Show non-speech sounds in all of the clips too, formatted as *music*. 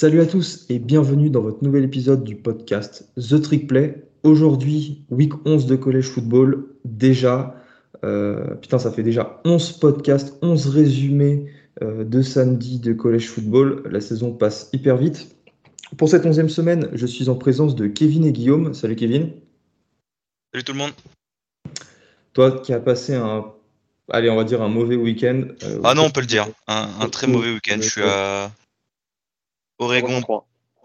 Salut à tous et bienvenue dans votre nouvel épisode du podcast The Trick Play. Aujourd'hui, week 11 de collège football. Déjà, euh, putain, ça fait déjà 11 podcasts, 11 résumés euh, de samedi de collège football. La saison passe hyper vite. Pour cette 11e semaine, je suis en présence de Kevin et Guillaume. Salut Kevin. Salut tout le monde. Toi qui as passé un, allez, on va dire un mauvais week-end. euh, ah non, on peut le dire. Un, très mauvais week-end. Je suis à Oregon,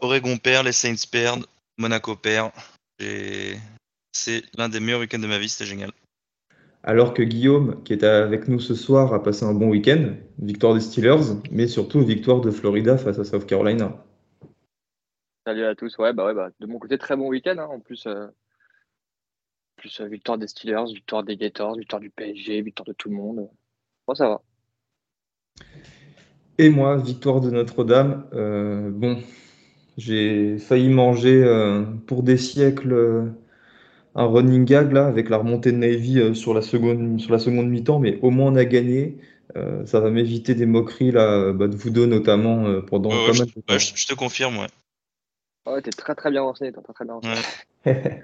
Oregon perd, les Saints perdent, Monaco perd. C'est l'un des meilleurs week-ends de ma vie, c'était génial. Alors que Guillaume, qui est avec nous ce soir, a passé un bon week-end, victoire des Steelers, mais surtout victoire de Florida face à South Carolina. Salut à tous, ouais, bah ouais, bah, de mon côté, très bon week-end, hein. en plus, euh, plus euh, victoire des Steelers, victoire des Gators, victoire du PSG, victoire de tout le monde. Bon, ça va. Et moi, victoire de Notre-Dame. Euh, bon, j'ai failli manger euh, pour des siècles euh, un running gag là, avec la remontée de Navy sur la seconde, sur la seconde mi-temps, mais au moins on a gagné. ça va m'éviter des moqueries là, bah, de vous deux notamment pendant je, je, te confirme, ouais. Ouais, t'es très très bien renseigné, très, très bien *laughs*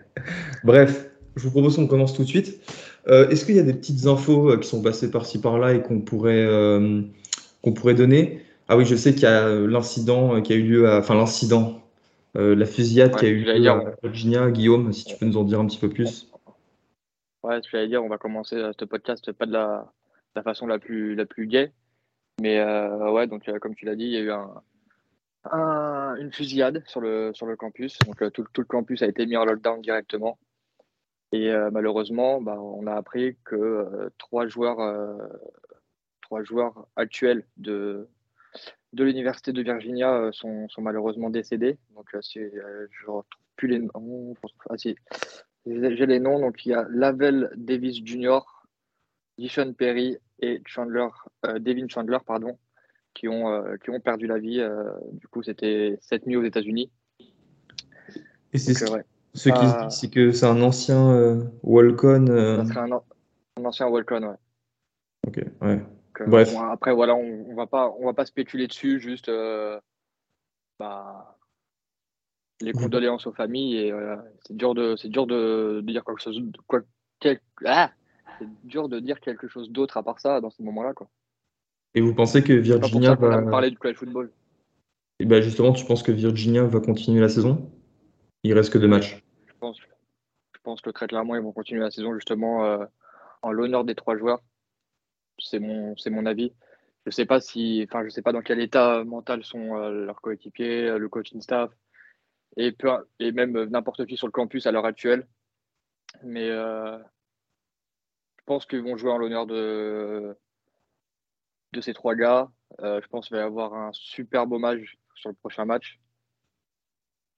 Bref, je vous propose qu'on commence tout de suite. Est-ce qu'il y a des petites infos qui sont passées par-ci par-là et qu'on pourrait qu'on pourrait donner Ah oui, je sais qu'il y a euh, l'incident euh, qui a eu lieu, à, enfin l'incident, euh, la fusillade qui a eu lieu à Virginia. Guillaume, si tu peux nous en dire un petit peu plus. Ouais, je vais dire, on va commencer ce podcast pas de la, la façon la plus la plus gaie, mais ouais, donc comme tu l'as dit, il y a eu un, une fusillade sur le sur le campus. Donc tout, tout, le campus a été mis en lockdown directement. Et malheureusement, bah, on a appris que trois joueurs trois joueurs actuels de, de l'Université de Virginia euh, sont, sont, malheureusement décédés. Donc, euh, euh, je ne retrouve plus les noms. Ah, si. J'ai les noms. Donc, il y a Lavelle Davis Jr., Dishon Perry et Chandler, Devin Chandler, pardon, qui ont, qui ont perdu la vie. du coup, c'était cette nuit aux États-Unis. Et c'est ce, ce, qui se dit, c'est que c'est un ancien Walcon. Ça serait un, un ancien Walcon, ouais. Ok, ouais. Bref. après, voilà, on, ne va pas, on va pas spéculer dessus, juste euh, bah, les condoléances aux familles. Et c'est dur de, c'est dur de, dire quelque chose, quoi, ah, c'est dur de dire quelque chose d'autre à part ça dans ce moment-là, quoi. Et vous pensez que Virginia va parler du college football Et ben justement, tu penses que Virginia va continuer la saison? Il reste que deux matchs. Je pense, je pense que très clairement, ils vont continuer la saison justement euh, en l'honneur des trois joueurs c'est mon, c'est mon avis. Je sais pas si, enfin, je sais pas dans quel état mental sont euh, leurs coéquipiers, euh, le coaching staff et, et même n'importe qui sur le campus à l'heure actuelle. Mais euh, je pense qu'ils vont jouer en l'honneur de, de ces trois gars. je pense qu'il va y avoir un superbe hommage sur le prochain match.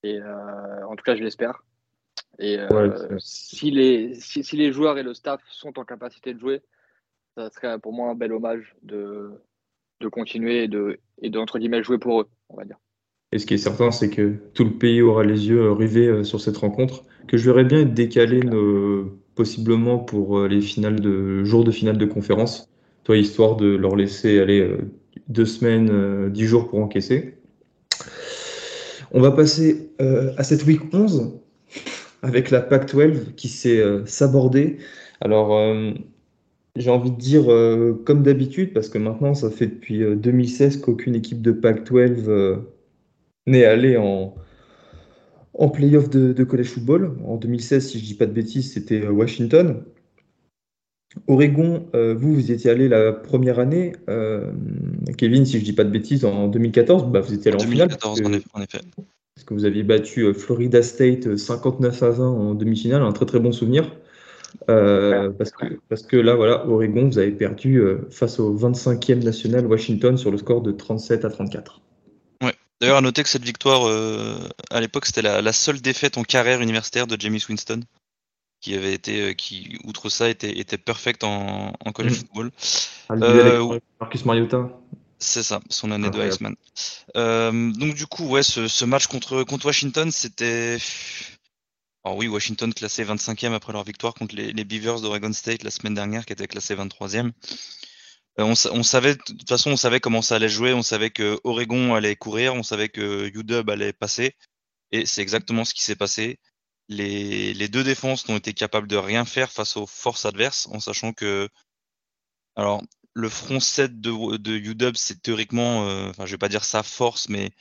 Et en tout cas, je l'espère. Et si, les, si, si, les joueurs et le staff sont en capacité de jouer, ça serait pour moi un bel hommage de, de continuer et de, et de, entre guillemets, jouer pour eux, on va dire. Et ce qui est certain, c'est que tout le pays aura les yeux rivés euh, sur cette rencontre, que je verrais bien être décalé possiblement pour euh, les finales de jours de finale de conférence, toi, histoire de leur laisser aller euh, deux semaines, dix jours pour encaisser. On va passer à cette week 11 avec la PAC-12 qui s'est sabordée. Alors, j'ai envie de dire euh, comme d'habitude, parce que maintenant, ça fait depuis 2016 euh, qu'aucune équipe de Pac-12 euh, n'est allée en, en playoff de, de, college football. En 2016, si je ne dis pas de bêtises, c'était Washington. Oregon, vous, vous étiez allé la première année. Kevin, si je ne dis pas de bêtises, en 2014, bah, vous étiez allé en finale. en effet. Parce que vous aviez battu Florida State 59 à 20 en demi-finale, un très très bon souvenir. Euh, parce, que, parce que là, voilà, Oregon, vous avez perdu euh, face au 25e national Washington sur le score de 37 à 34. Ouais. D'ailleurs, à noter que cette victoire, euh, à l'époque, c'était la, seule défaite en carrière universitaire de James Winston, qui avait été, qui, outre ça, était, était perfect en, en college mm. football. Ah, Marcus Mariota. C'est ça, son année de Iceman. donc du coup, ouais, ce, ce match contre, contre Washington, c'était alors oui, Washington classé 25e après leur victoire contre les, Beavers d'Oregon State la semaine dernière, qui était classé 23e. on, savait, de toute façon, on savait comment ça allait jouer. On savait que Oregon allait courir. On savait que UW allait passer. Et c'est exactement ce qui s'est passé. Les, deux défenses n'ont été capables de rien faire face aux forces adverses, en sachant que. Alors, le front 7 de, de UW, c'est théoriquement, euh, enfin, je vais pas dire sa force, mais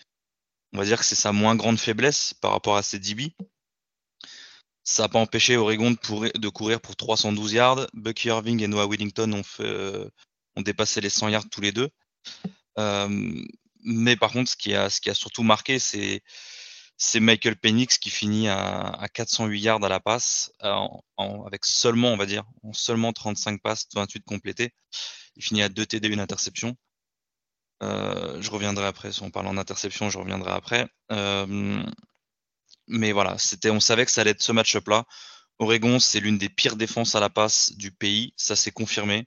on va dire que c'est sa moins grande faiblesse par rapport à ses DB. Ça n'a pas empêché Oregon de, courir pour 312 yards. Bucky Irving et Noah Whittington ont, euh, dépassé les 100 yards tous les deux. Euh, mais par contre, ce qui a, surtout marqué, c'est Michael Penix qui finit à, à, 408 yards à la passe, avec seulement, on va dire, en seulement 35 passes, 28 complétés. Il finit à 2 TD, une interception. Euh, je reviendrai après, si on parle en interception, je reviendrai après. Mais voilà, c'était, on savait que ça allait être ce match-up-là. Oregon, c'est l'une des pires défenses à la passe du pays, ça s'est confirmé.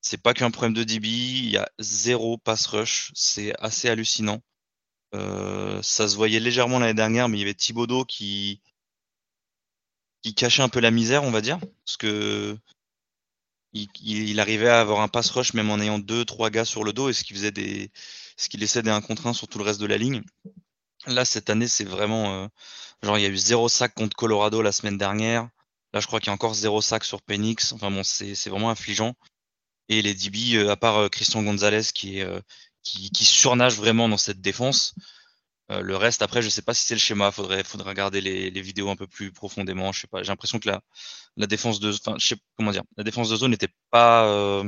C'est pas qu'un problème de DB, il y a zéro pass rush, c'est assez hallucinant. Euh, ça se voyait légèrement l'année dernière, mais il y avait Thibodeau qui qui cachait un peu la misère, on va dire, parce que il, arrivait à avoir un pass rush même en ayant deux, trois gars sur le dos, et ce qui faisait des, ce qui laissait des 1 contre 1 sur tout le reste de la ligne. Là, cette année, c'est vraiment, euh, genre, il y a eu zéro sac contre Colorado la semaine dernière. Là, je crois qu'il y a encore zéro sac sur Penix. Enfin bon, c'est vraiment affligeant. Et les DB, euh, à part euh, Christian Gonzalez qui, est, qui, qui, surnage vraiment dans cette défense, euh, le reste, après, je sais pas si c'est le schéma. Faudrait, faudrait regarder les, les, vidéos un peu plus profondément. Je sais pas. J'ai l'impression que la, la défense de, enfin, je sais comment dire, la défense de zone n'était pas, euh,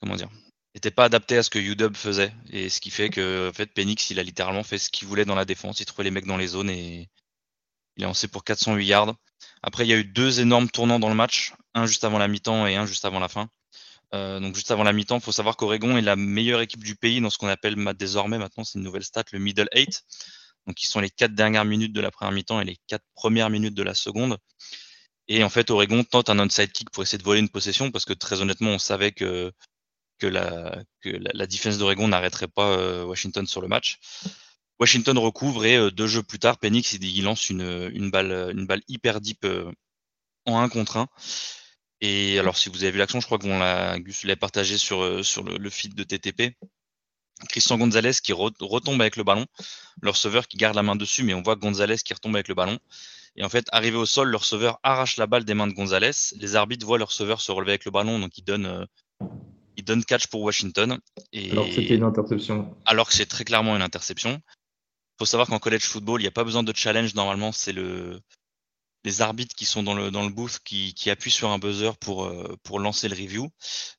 comment dire, n'était pas adaptée à ce que UW faisait. Et ce qui fait que, en fait, Penix, il a littéralement fait ce qu'il voulait dans la défense. Il trouvait les mecs dans les zones et il a lancé pour 408 yards. Après, il y a eu deux énormes tournants dans le match, un juste avant la mi-temps et un juste avant la fin. Euh, donc juste avant la mi-temps, il faut savoir qu'Oregon est la meilleure équipe du pays dans ce qu'on appelle désormais maintenant, c'est une nouvelle stat, le middle eight. Donc ils sont les quatre dernières minutes de la première mi-temps et les quatre premières minutes de la seconde. Et en fait, Oregon tente un onside kick pour essayer de voler une possession parce que très honnêtement, on savait que, la, défense d'Oregon n'arrêterait pas euh, Washington sur le match. Washington recouvre et euh, deux jeux plus tard, Penix il, lance une, balle, une balle hyper deep en 1 contre 1. Et alors, si vous avez vu l'action, je crois qu'on l'a, Gus l'a partagé sur, euh, le, feed de TTP. Christian Gonzalez qui retombe avec le ballon, le receveur qui garde la main dessus, mais on voit Gonzalez qui retombe avec le ballon. Et en fait, arrivé au sol, le receveur arrache la balle des mains de Gonzalez. Les arbitres voient le receveur se relever avec le ballon, donc ils donnent, euh, ils donnent catch pour Washington. Et... Alors que c'était une interception. Alors que c'est très clairement une interception. Il faut savoir qu'en college football, il n'y a pas besoin de challenge. Normalement, c'est le, les arbitres qui sont dans le, dans le booth qui, qui appuient sur un buzzer pour, euh, pour lancer le review.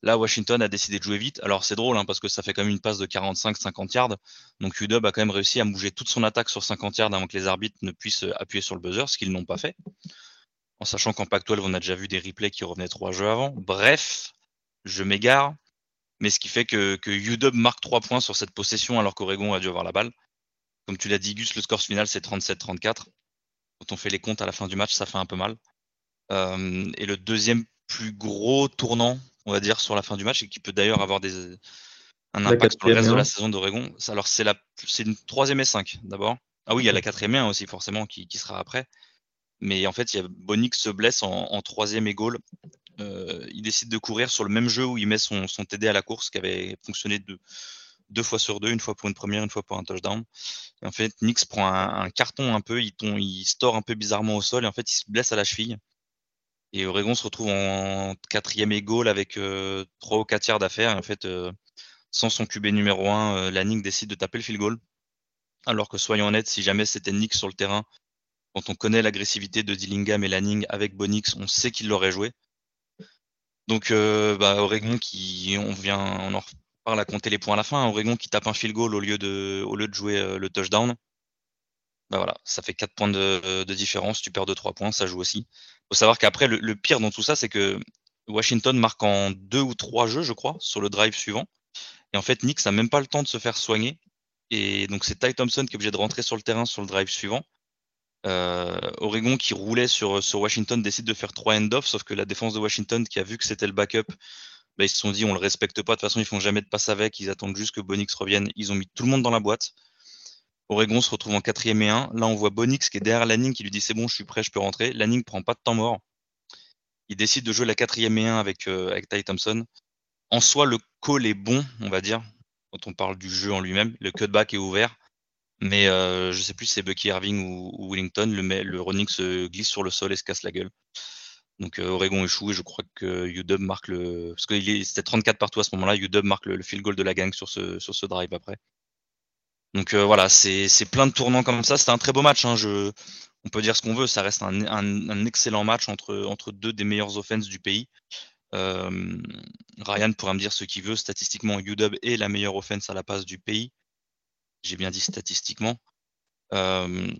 Là, Washington a décidé de jouer vite. Alors, c'est drôle hein, parce que ça fait quand même une passe de 45-50 yards. Donc, UW a quand même réussi à bouger toute son attaque sur 50 yards avant que les arbitres ne puissent euh, appuyer sur le buzzer, ce qu'ils n'ont pas fait. En sachant qu'en Pac-12, on a déjà vu des replays qui revenaient trois jeux avant. Bref, je m'égare. Mais ce qui fait que, que UW marque trois points sur cette possession alors qu'Oregon a dû avoir la balle. Comme tu l'as dit, Gus, le score final, c'est 37-34 quand on fait les comptes à la fin du match, ça fait un peu mal. Euh, et le deuxième plus gros tournant, on va dire, sur la fin du match, et qui peut d'ailleurs avoir des, un impact sur le reste de la saison d'Oregon. Alors, c'est la, c'est une troisième et cinq d'abord. Ah oui, il y a la quatrième et aussi, forcément, qui, qui, sera après. Mais en fait, il y a Bonix se blesse en, troisième et goal. Euh, il décide de courir sur le même jeu où il met son, son TD à la course qui avait fonctionné de, deux fois sur deux, une fois pour une première, une fois pour un touchdown. En fait, Nix prend un, carton un peu, il, tombe, un peu bizarrement au sol et en fait, il se blesse à la cheville. Et Oregon se retrouve en quatrième et goal avec euh, trois ou quatre yards d'affaires. En fait, euh, sans son QB numéro 1, euh, Lanning décide de taper le field goal. Alors que soyons honnêtes, si jamais c'était Nix sur le terrain, quand on connaît l'agressivité de Dillingham et Lanning avec Bonix, on sait qu'il l'aurait joué. Donc bah, Oregon qui on vient on en parle à compter les points à la fin. Oregon qui tape un field goal au lieu de, au lieu de jouer euh, le touchdown. Bah voilà, ça fait 4 points de, différence. Tu perds de 3 points, ça joue aussi. Il faut savoir qu'après, le, pire dans tout ça, c'est que Washington marque en 2 ou 3 jeux, je crois, sur le drive suivant. Et en fait, Nick n'a même pas le temps de se faire soigner. Et donc, c'est Ty Thompson qui est obligé de rentrer sur le terrain sur le drive suivant. Euh, Oregon qui roulait sur, Washington décide de faire 3 end-off, sauf que la défense de Washington qui a vu que c'était le backup bah, ils se sont dit on le respecte pas, de toute façon ils font jamais de passe avec, ils attendent juste que Bonix revienne. Ils ont mis tout le monde dans la boîte. Oregon se retrouve en quatrième et 1. Là on voit Bonix qui est derrière Lanning qui lui dit c'est bon, je suis prêt, je peux rentrer. Lanning prend pas de temps mort. Il décide de jouer la quatrième et 1 avec, euh, avec Ty Thompson. en soi, le call est bon, on va dire, quand on parle du jeu en lui-même. Le cutback est ouvert. Mais euh, je sais plus si c'est Bucky Irving ou, Wellington, le, le running se glisse sur le sol et se casse la gueule. Donc euh, Oregon échoue et je crois que UW marque le. Parce que c'était 34 partout à ce moment-là, UW marque le, field goal de la gang sur ce, sur ce drive après. Donc euh, voilà, c'est plein de tournants comme ça. C'était un très beau match. Hein. Je, on peut dire ce qu'on veut, ça reste un, un, excellent match entre, entre deux des meilleures offenses du pays. Euh, Ryan pourra me dire ce qu'il veut. Statistiquement, UW est la meilleure offense à la passe du pays. J'ai bien dit statistiquement. Euh,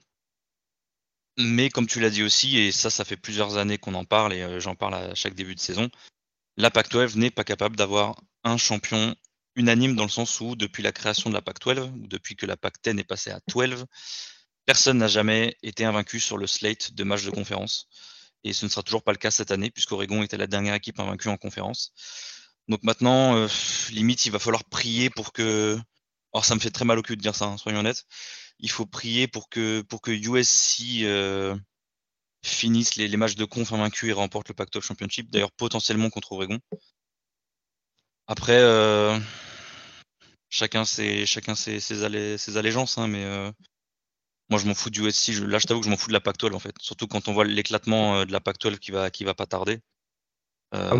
mais comme tu l'as dit aussi, et ça, ça fait plusieurs années qu'on en parle, et euh, j'en parle à chaque début de saison, la Pac-12 n'est pas capable d'avoir un champion unanime dans le sens où, depuis la création de la Pac-12, ou depuis que la Pac-10 est passée à 12, personne n'a jamais été invaincu sur le slate de matchs de conférence. Et ce ne sera toujours pas le cas cette année, puisqu'Oregon était la dernière équipe invaincue en conférence. Donc maintenant, euh, limite, il va falloir prier pour que. Alors, ça me fait très mal au cul de dire ça, hein, soyons honnêtes il faut prier pour que, pour que USC euh, finisse les, matchs de conf invaincus et remporte le Pac-12 Championship, d'ailleurs potentiellement contre Oregon. Après, euh, chacun ses, chacun ses, ses, allégeances, hein, mais euh, moi je m'en fous du USC. là, je t'avoue que je m'en fous de la Pac-12 en fait, surtout quand on voit l'éclatement de la Pac-12 qui va, qui va pas tarder. Ah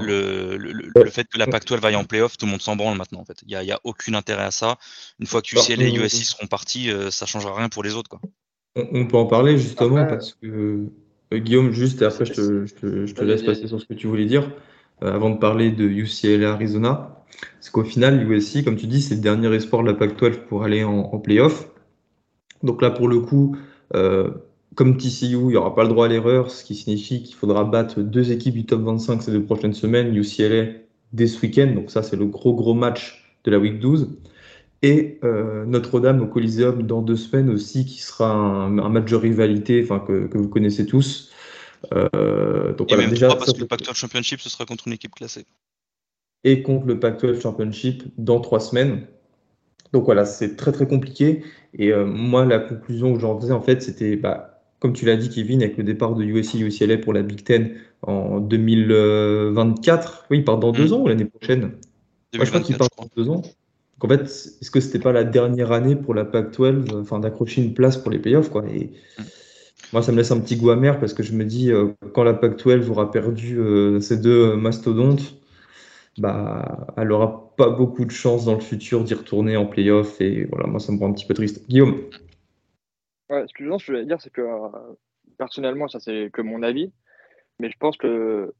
le, le, fait que la Pac-12 vaille en playoff, tout le monde s'en branle maintenant. En fait, il n'y a, a, aucun intérêt à ça. Une fois que UCLA et USC seront partis, euh, ça changera rien pour les autres. Quoi. On, peut en parler justement parce que euh, Guillaume, juste et après je te, je te, laisse passer sur ce que tu voulais dire euh, avant de parler de UCLA Arizona. C'est qu'au final, USC, comme tu dis, c'est le dernier espoir de la Pac-12 pour aller en, en playoff. Donc là, pour le coup, comme TCU, il n'y aura pas le droit à l'erreur, ce qui signifie qu'il faudra battre deux équipes du top 25 ces deux prochaines semaines, UCLA dès ce week-end, donc ça c'est le gros gros match de la week 12. Et euh, Notre-Dame au Coliseum dans deux semaines aussi, qui sera un, match de rivalité enfin, que, que vous connaissez tous. Euh, donc, et même déjà, parce que le Pac-12 Championship, ce sera contre une équipe classée. Et contre le Pac-12 Championship dans trois semaines. Donc voilà, c'est très très compliqué. Et euh, moi, la conclusion que j'en faisais, en fait, c'était bah, comme tu l'as dit, Kevin, avec le départ de USC UCLA pour la Big Ten en 2024. Oui, il part dans deux mm. ans ou l'année prochaine Moi, Je crois qu'il part dans deux ans. Donc, en fait, est-ce que c'était pas la dernière année pour la Pac-12 enfin, d'accrocher une place pour les playoffs quoi? Et mm. moi, ça me laisse un petit goût amer parce que je me dis, euh, quand la Pac-12 aura perdu euh, ces deux mastodontes, bah, elle n'aura pas beaucoup de chance dans le futur d'y retourner en playoff. Et voilà, moi, ça me rend un petit peu triste. Guillaume? Ouais, ce que je voulais dire, c'est que euh, personnellement, ça c'est que mon avis, mais je pense que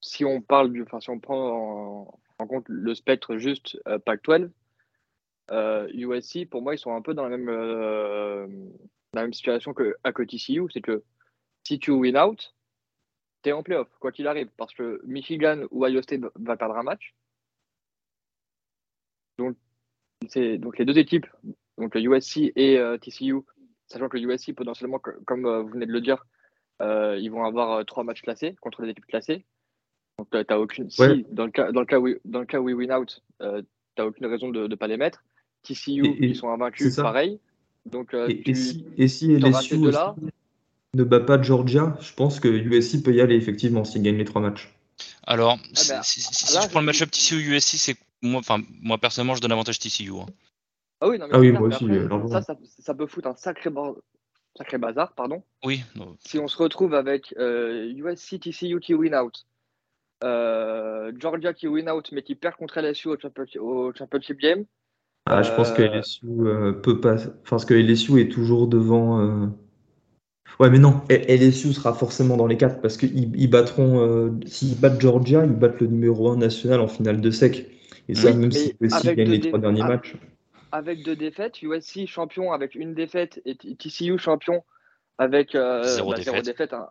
si on parle du, enfin, si on prend en, compte le spectre juste euh, Pac-12, USC, euh, pour moi, ils sont un peu dans la même, la même situation que, à que TCU, c'est que si tu win out, tu es en playoff, quoi qu'il arrive, parce que Michigan ou Iowa State va perdre un match. Donc, donc les deux équipes, donc USC et TCU, sachant que USC, potentiellement, comme euh, vous venez de le dire, euh, ils vont avoir euh, trois matchs classés contre les équipes classées. Donc, tu n'as aucune. Si, dans le cas, dans le cas, où, dans le cas où we win out, tu n'as aucune raison de ne pas les mettre. TCU, ils sont invaincus, pareil. Donc, et, si, et si LSU ne bat pas Georgia, je pense que USC peut y aller, effectivement, s'ils gagnent les trois matchs. Alors, ah ben, si, je prends le match-up TCU-USC, c'est moi, moi personnellement, je donne avantage TCU. Hein. Ah oui, non, mais ah oui moi aussi. Euh, ça, ça, peut foutre un sacré, sacré bazar, pardon. Oui. Si on se retrouve avec euh, USC TCU qui win out, euh, Georgia qui win out, mais qui perd contre LSU au, au championship game. Ah, je pense que LSU peut pas. Enfin, que LSU est toujours devant. Ouais, mais non, LSU sera forcément dans les quatre parce qu'ils ils battront. S'ils battent Georgia, ils battent le numéro 1 national en finale de sec. Et ça, même si USC gagne les trois derniers matchs avec deux défaites, USC champion avec une défaite et TCU champion avec euh, zéro, bah, défaite. un,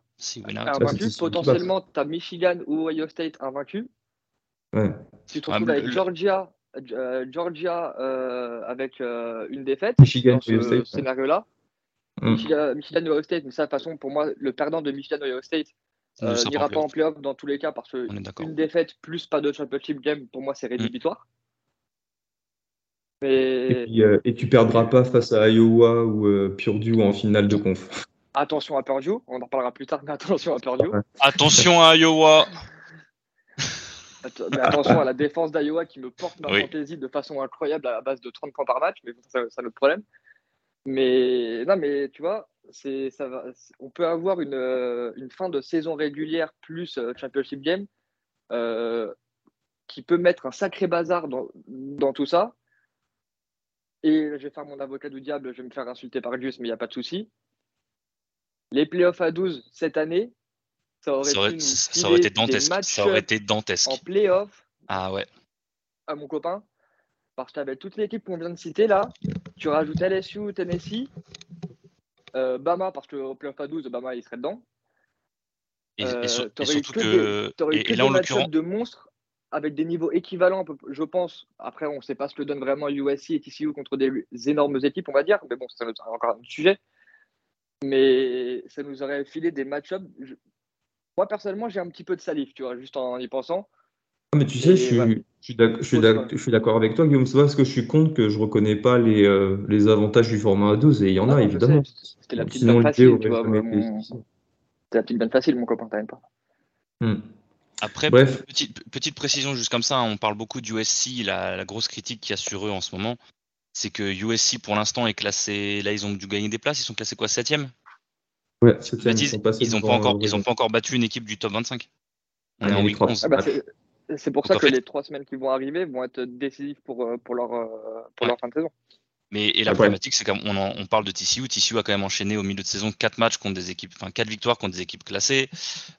invaincu. Potentiellement, tu as Michigan ou Ohio State invaincu. Ouais. Tu te retrouves avec Georgia, euh, Georgia euh, avec une défaite Michigan, dans ce scénario-là. Mm. Michigan, ou Ohio State, mais ça, de toute façon, pour moi, le perdant de Michigan ou Ohio State n'ira pas en playoff dans tous les cas parce qu'une défaite plus pas de championship game, pour moi, c'est rédhibitoire. Euh, et, tu perdras pas face à Iowa ou euh, Purdue en finale de conf. Attention à Purdue, on en parlera plus tard, mais attention à Purdue. Attention à Iowa. *laughs* Mais attention à la défense d'Iowa qui me porte ma fantaisie de façon incroyable à base de 30 points par match, mais ça, c'est notre problème. Mais non, mais tu vois, c'est ça va, on peut avoir une, euh, une, fin de saison régulière plus euh, championship game euh, qui peut mettre un sacré bazar dans, dans, tout ça. Et je vais faire mon avocat du diable, je vais me faire insulter par Gus, mais il n'y a pas de souci. Les playoffs à 12 cette année, ça aurait, ça aurait, ça aurait été dantesque. Ça aurait été dantesque. En playoff. Ah ouais. À mon copain. Parce que tu avais toute l'équipe qu'on vient de citer là. Tu rajoutes LSU, Tennessee. Euh, Bama, parce qu'au playoff à 12, Bama il serait dedans. Et, euh, surtout que. et, là, en l'occurrence. de monstres avec des niveaux équivalents, je pense. Après, on ne sait pas ce que donne vraiment USC et TCU contre des énormes équipes, on va dire. Mais bon, c'est encore un sujet. Mais ça nous aurait filé des match-ups. Moi, personnellement, j'ai un petit peu de salive, tu vois, juste en y pensant. Ah, mais tu sais, je suis, d'accord avec toi, Guillaume. C'est parce que je suis con que je reconnais pas les, euh, les avantages du format A12 et il y en a, évidemment. C'était la petite vanne facile, tu vois. C'était la petite vanne facile, mon copain, t'as pas. Hmm. Après, Bref. Petite, petite, précision juste comme ça, on parle beaucoup d'USC, la, la grosse critique qu'il y a sur eux en ce moment, c'est que USC pour l'instant est classé, là ils ont dû gagner des places, ils sont classés quoi, 7ème Ouais, 7 ils, n'ont pas, encore, ils ont pas encore battu une équipe du top 25. On est en week 11. Ah bah, c'est pour ça que les trois semaines qui vont arriver vont être décisives pour, euh, pour, leur, euh, pour leur fin de saison. Mais et la problématique, c'est qu'on on parle de TCU. TCU a quand même enchaîné au milieu de saison quatre matchs contre des équipes, enfin quatre victoires contre des équipes classées.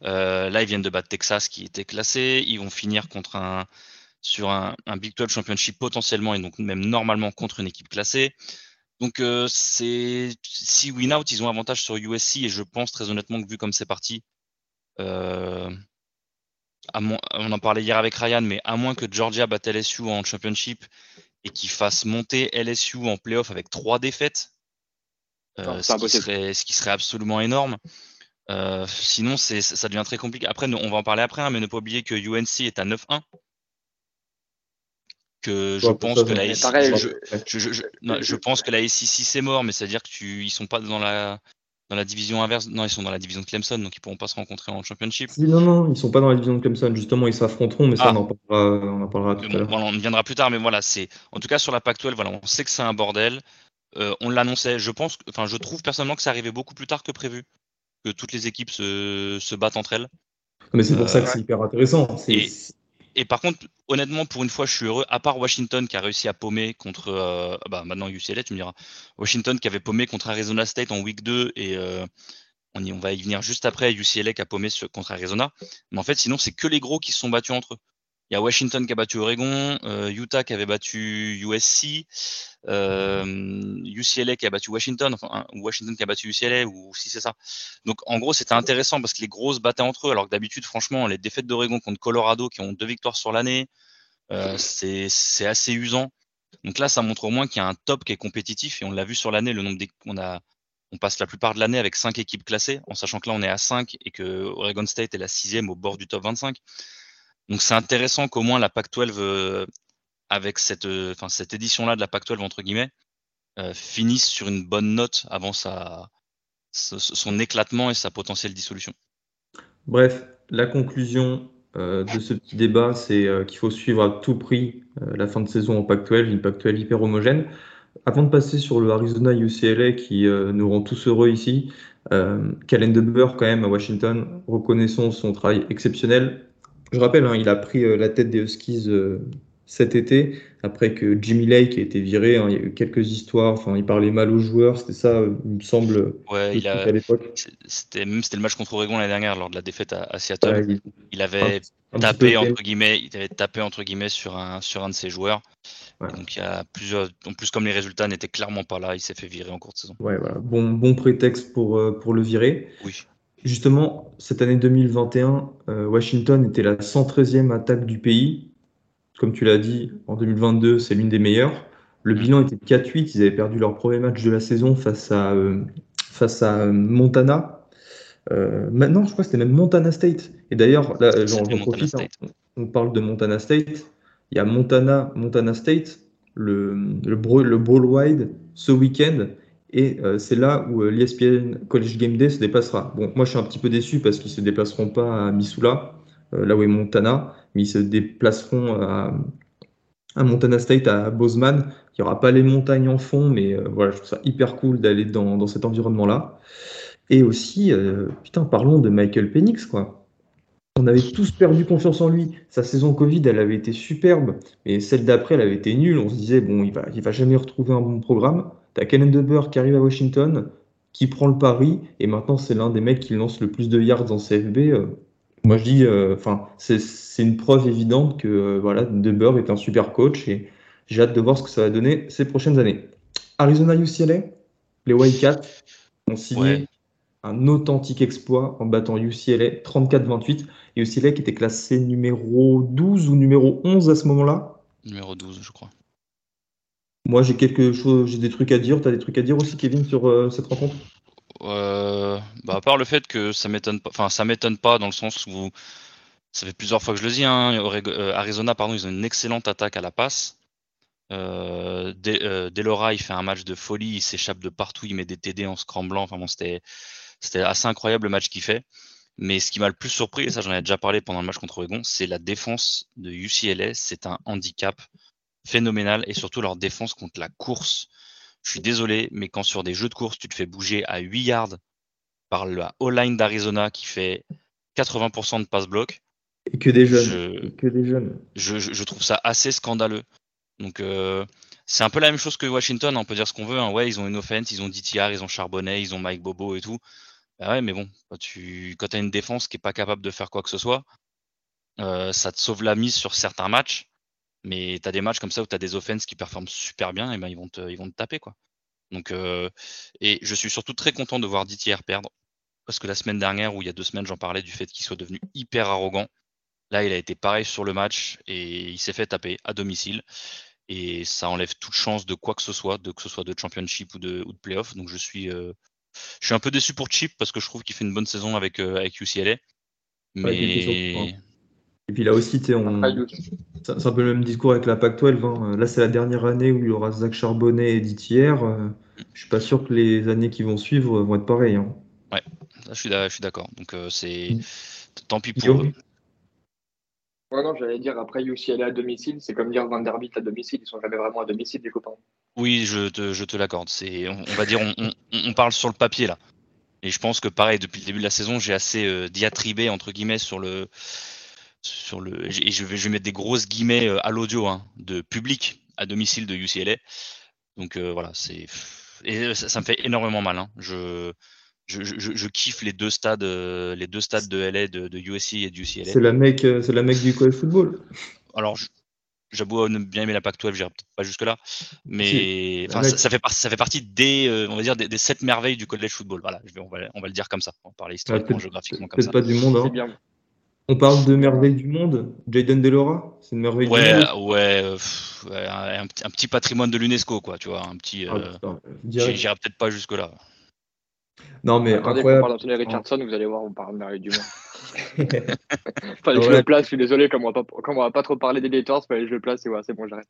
Euh, là, ils viennent de battre Texas qui était classé. Ils vont finir contre un sur un, un, Big 12 Championship potentiellement et donc même normalement contre une équipe classée. Donc c'est si win out, ils ont avantage sur USC et je pense très honnêtement que vu comme c'est parti, euh, on en parlait hier avec Ryan, mais à moins que Georgia batte LSU en championship et qu'il fasse monter LSU en playoff avec trois défaites, euh, ce, qui serait, absolument énorme. Euh, sinon, ça devient très compliqué. Après, on va en parler après, hein, mais ne pas oublier que UNC est à 9-1. Que je pense que, la je, pense que la SEC c'est mort, mais c'est-à-dire qu'ils sont pas dans la dans la division inverse. Non, ils sont dans la division de Clemson, donc ils pourront pas se rencontrer en championship. non, non, ils sont pas dans la division de Clemson. Justement, ils s'affronteront, mais ça, ah. on, en parlera, on en parlera tout à l'heure. on viendra plus tard, mais voilà, c'est en tout cas sur la Pac-12, voilà, on sait que c'est un bordel. Euh, on l'annonçait. Je pense, enfin, je trouve personnellement que ça arrivait beaucoup plus tard que prévu, que toutes les équipes se, se battent entre elles. Mais c'est pour ça que euh, c'est hyper intéressant. Et, et par contre, honnêtement, pour une fois, je suis heureux. À part Washington qui a réussi à paumer contre, euh, bah maintenant UCLA, tu me diras. Washington qui avait paumé contre Arizona State en week 2 et euh, on, y, on va y venir juste après. UCLA qui a paumé contre Arizona. Mais en fait, sinon, c'est que les gros qui se sont battus entre eux. Il y a Washington qui a battu Oregon, euh, Utah qui avait battu USC, euh, UCLA qui a battu Washington, enfin Washington qui a battu UCLA, ou si c'est ça. Donc en gros, c'était intéressant parce que les grosses battaient entre eux, alors que d'habitude, franchement, les défaites d'Oregon contre Colorado qui ont deux victoires sur l'année, euh, c'est assez usant. Donc là, ça montre au moins qu'il y a un top qui est compétitif et on l'a vu sur l'année, le nombre qu'on a on passe la plupart de l'année avec cinq équipes classées, en sachant que là on est à 5 et que Oregon State est la sixième au bord du top 25. Donc c'est intéressant qu'au moins la PAC-12, euh, avec cette, euh, cette édition-là de la PAC-12, entre guillemets, euh, finisse sur une bonne note avant son éclatement et sa potentielle dissolution. Bref, la conclusion de ce petit débat, c'est qu'il faut suivre à tout prix la fin de saison en PAC-12, une PAC-12 hyper homogène. Avant de passer sur le Arizona UCLA qui nous rend tous heureux ici, euh, Burr quand même à Washington, reconnaissons son travail exceptionnel. Je rappelle, hein, il a pris euh, la tête des Huskies euh, cet été, après que Jimmy Lake a été viré. Hein, il y a eu quelques histoires. Enfin, il parlait mal aux joueurs. C'était ça, euh, il me semble, ouais, il a... à l'époque. C'était même c'était le match contre Oregon l'année dernière lors de la défaite à, Seattle. il... avait tapé entre guillemets, il avait tapé entre guillemets sur un sur un de ses joueurs. Donc il y a plusieurs. En plus, comme les résultats n'étaient clairement pas là, il s'est fait virer en cours de saison. Ouais, voilà. Bon, bon prétexte pour, pour le virer. Oui. Justement, cette année 2021, euh, Washington était la 113e attaque du pays. Comme tu l'as dit, en 2022, c'est l'une des meilleures. Le bilan était de 4-8. Ils avaient perdu leur premier match de la saison face à, euh, face à Montana. Euh, maintenant, je crois que c'était même Montana State. Et d'ailleurs, là, j'en profite, hein. on, parle de Montana State. Il y a Montana, Montana State, le, le, le Ball Wide ce week-end. Et euh, c'est là où euh, l'ESPN College Game Day se déplacera. Bon, moi je suis un petit peu déçu parce qu'ils ne se déplaceront pas à Missoula, euh, là où est Montana. mais ils se déplaceront à, Montana State, à Bozeman. Il n'y aura pas les montagnes en fond, mais voilà, je trouve ça hyper cool d'aller dans, cet environnement-là. Et aussi, putain, parlons de Michael Penix, quoi. On avait tous perdu confiance en lui. Sa saison Covid, elle avait été superbe, mais celle d'après, elle avait été nulle. On se disait, bon, il va, il va jamais retrouver un bon programme. T'as Kellen DeBur qui arrive à Washington, qui prend le pari, et maintenant c'est l'un des mecs qui lance le plus de yards en CFB. Euh, moi, je dis, euh, enfin, c'est une preuve évidente que euh, voilà, est un super coach, et j'ai hâte de voir ce que ça va donner ces prochaines années. Arizona UCLA, les Wildcats ont signé un authentique exploit en battant UCLA 34-28. Et UCLA qui était classé numéro 12 ou numéro 11 à ce moment-là? Numéro 12, je crois. Moi, j'ai quelque chose, j'ai des trucs à dire. Tu as des trucs à dire aussi, Kevin, sur euh, cette rencontre? Euh, bah, À part le fait que ça m'étonne pas, enfin, ça m'étonne pas dans le sens où ça fait plusieurs fois que je le dis. Hein, euh, Arizona, pardon, ils ont une excellente attaque à la passe. Delora, il fait un match de folie, il s'échappe de partout, il met des TD en scramblant. Enfin bon, c'était c'était assez incroyable le match qu'il fait. Mais ce qui m'a le plus surpris, et ça j'en ai déjà parlé pendant le match contre Oregon, c'est la défense de UCLA. C'est un handicap phénoménal et surtout leur défense contre la course. Je suis désolé, mais quand sur des jeux de course, tu te fais bouger à 8 yards par la O-line d'Arizona qui fait 80% de pass block. Et que des jeunes. Je, que des jeunes. Je, trouve ça assez scandaleux. Donc, euh, c'est un peu la même chose que Washington, on peut dire ce qu'on veut. Hein. Ouais, ils ont une offense, ils ont DTR, ils ont Charbonnet, ils ont Mike Bobo et tout. Bah ouais, mais bon, quand tu as une défense qui est pas capable de faire quoi que ce soit, euh, ça te sauve la mise sur certains matchs. Mais tu as des matchs comme ça où tu as des offenses qui performent super bien, et ben ils vont te, ils vont te taper quoi. Donc, euh, et je suis surtout très content de voir DTR perdre. Parce que la semaine dernière, ou il y a deux semaines, j'en parlais du fait qu'il soit devenu hyper arrogant. Là, il a été pareil sur le match et il s'est fait taper à domicile. Et ça enlève toute chance de quoi que ce soit, de que ce soit de championship ou de, ou de playoff. Donc je suis, euh, je suis un peu déçu pour Chip parce que je trouve qu'il fait une bonne saison avec, euh, avec UCLA. Mais... Et puis là aussi, on... c'est un peu le même discours avec la PAC-12. Hein. Là, c'est la dernière année où il y aura Zach Charbonnet et Didier. Euh, je suis pas sûr que les années qui vont suivre vont être pareilles. Hein. Ouais, je suis d'accord. Donc c'est mm. tant pis pour eux. Ouais, non, j'allais dire après UCLA à domicile, c'est comme dire Vanderbilt à domicile, ils sont jamais vraiment à domicile, les copains. Oui, je te, je te l'accorde. C'est, on, va dire, on, on, parle sur le papier là. Et je pense que pareil, depuis le début de la saison, j'ai assez euh, diatribé entre guillemets sur le, sur le, et je vais, je vais mettre des grosses guillemets euh, à l'audio hein, de public à domicile de UCLA. Donc euh, voilà, c'est, et ça, me fait énormément mal. Hein. Je, je, kiffe les deux stades, euh, les deux stades de LA, de, de USC et du UCLA. C'est la mec, euh, c'est la mec du college football. Alors, j'avoue bien aimer la Pac-12, j'irai peut-être pas jusque là, mais ça, fait ça fait partie des, euh, on va dire, des, sept merveilles du college football. Voilà, on va, on va le dire comme ça, on va parler historiquement, géographiquement comme ça. pas du monde. Hein. On parle de merveilles du monde. Jaden Delora, c'est une merveille ouais, du monde. Ouais, ouais, un, petit patrimoine de l'UNESCO, quoi, tu vois, un petit. Ah, j'irai peut-être pas jusque là. Non, mais Attendez incroyable. parle d'Anthony Richardson, vous allez voir, on parle de merveille du monde. *laughs* fallait que je le place, je suis désolé, comme on va pas, comme on va pas trop parler des Gators, fallait que je le place et voilà, c'est bon, j'arrête.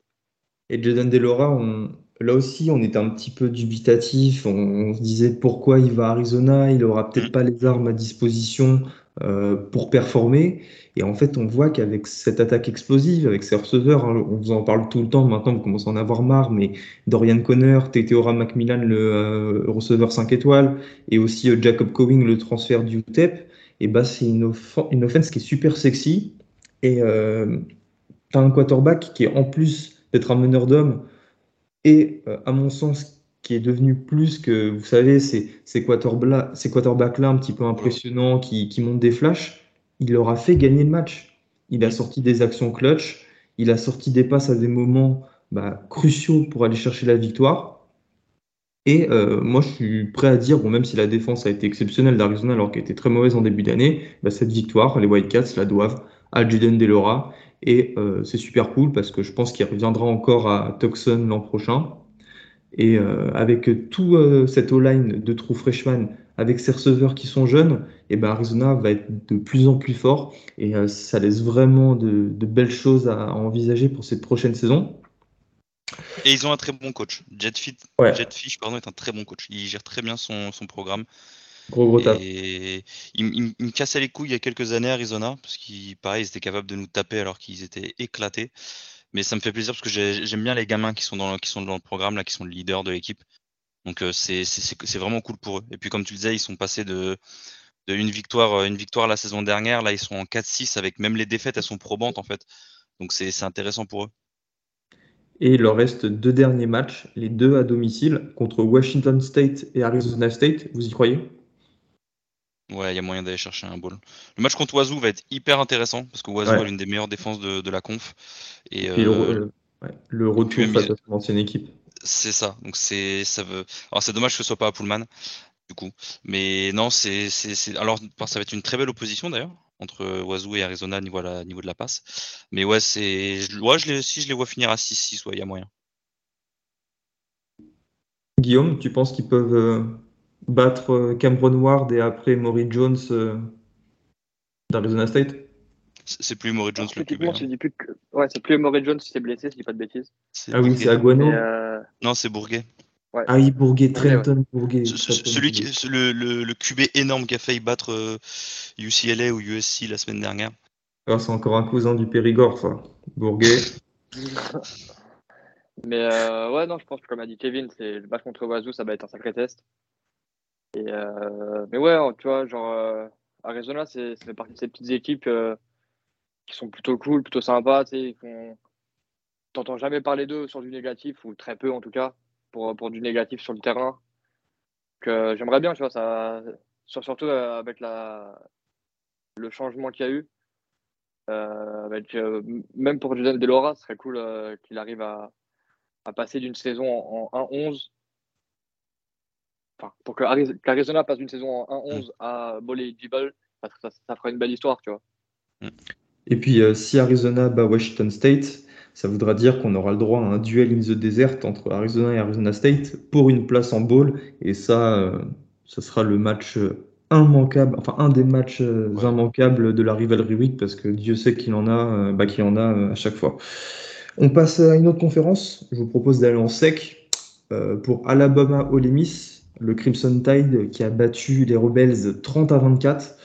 Et Jaden Delora, on... là aussi, on était un petit peu dubitatif. On... se disait pourquoi il va à Arizona, il aura peut-être mm. pas les armes à disposition euh, pour performer. Et en fait, on voit qu'avec cette attaque explosive, avec ses receveurs, hein, on vous en parle tout le temps, maintenant vous commencez à en avoir marre, mais Dorian Conner, Teteora Macmillan, le euh, receveur 5 étoiles, et aussi euh, Jacob Cowing, le transfert du UTEP, et bah, c'est une, offense qui est super sexy. Et tu as un quarterback qui est en plus d'être un meneur d'hommes, et à mon sens, qui est devenu plus que, vous savez, ces, ces quarterbacks-là un petit peu impressionnants qui, qui montent des flashs il leur a fait gagner le match. Il a sorti des actions clutch, il a sorti des passes à des moments bah, cruciaux pour aller chercher la victoire. Et euh, moi, je suis prêt à dire, bon, même si la défense a été exceptionnelle d'Arizona alors qu'elle était très mauvaise en début d'année, bah, cette victoire, les Whitecats la doivent à Jaden Delora. Et euh, c'est super cool parce que je pense qu'il reviendra encore à Tucson l'an prochain. Et euh, avec tout cette O-line de true freshman, avec ses receveurs qui sont jeunes, et eh ben Arizona va être de plus en plus fort et euh, ça laisse vraiment de, belles choses à, envisager pour cette prochaine saison. Et ils ont un très bon coach. Jetfish, pardon, est un très bon coach. Il gère très bien son, programme. Gros gros. Et il, me cassait les couilles il y a quelques années à Arizona, parce qu'ils, pareil, ils étaient capables de nous taper alors qu'ils étaient éclatés. Mais ça me fait plaisir parce que j'aime bien les gamins qui sont, dans, le programme, qui sont le leader de l'équipe. Donc euh, c'est vraiment cool pour eux. Et puis comme tu le disais, ils sont passés de, de une victoire, euh, une victoire la saison dernière. Là, ils sont en 4-6 avec même les défaites, elles sont probantes en fait. Donc c'est intéressant pour eux. Et il leur reste deux derniers matchs, les deux à domicile, contre Washington State et Arizona State. Vous y croyez? Ouais, il y a moyen d'aller chercher un ball. Le match contre Oiseau va être hyper intéressant parce que Oiseau est l'une des meilleures défenses de, la conf. Et, le, euh, retour face à son ancienne équipe. C'est ça. Donc c'est ça veut. Alors c'est dommage que ce soit pas à Pullman du coup. Mais non, c'est alors ça va être une très belle opposition d'ailleurs entre Oiseau et Arizona au niveau, niveau de la passe. Mais ouais, c'est ouais, je les, si je les vois finir à 6-6, il y a moyen. Guillaume, tu penses qu'ils peuvent euh, battre euh, Cameron Ward et après Maury Jones euh, d'Arizona State C'est plus Maury Jones le QB. Hein. Plus Ouais, c'est plus Maury Jones si c'est blessé, si je dis pas de bêtises. Ah oui, c'est Aguano. Non, c'est Bourguet. Ouais. Ah oui, Bourguet, Trenton Bourguet. celui qui, le, le, le, QB énorme qui a failli battre UCLA ou USC la semaine dernière. Ah, c'est encore un cousin du Périgord, ça. Bourguet. *laughs* Mais euh, ouais, non, je pense que comme a dit Kevin, c'est le match contre Oiseau, ça va être un sacré test. Euh, mais ouais, tu vois, genre euh, Arizona, c'est fait partie de ces petites équipes qui sont plutôt cool, plutôt sympas. Tu sais, t'entends jamais parler d'eux sur du négatif ou très peu en tout cas pour, pour du négatif sur le terrain. Que j'aimerais bien, tu vois, ça, surtout avec la le changement qu'il y a eu. même pour Jordan Delora, ce serait cool qu'il arrive à, à passer d'une saison en, 1-11, enfin, pour que Arizona passe d'une saison en 1-11 mm. à Bolly Jibble, ça, ça, fera une belle histoire, tu vois. Et puis, euh, si Arizona bat Washington State, ça voudra dire qu'on aura le droit à un duel in the desert entre Arizona et Arizona State pour une place en bowl. Et ça, euh, ça sera le match euh, immanquable, enfin un des matchs immanquables de la Rivalry Week parce que Dieu sait qu'il en a, bah, qu'il en a à chaque fois. On passe à une autre conférence. Je vous propose d'aller en sec euh, pour Alabama Ole Miss, le Crimson Tide qui a battu les Rebels 30 à 24.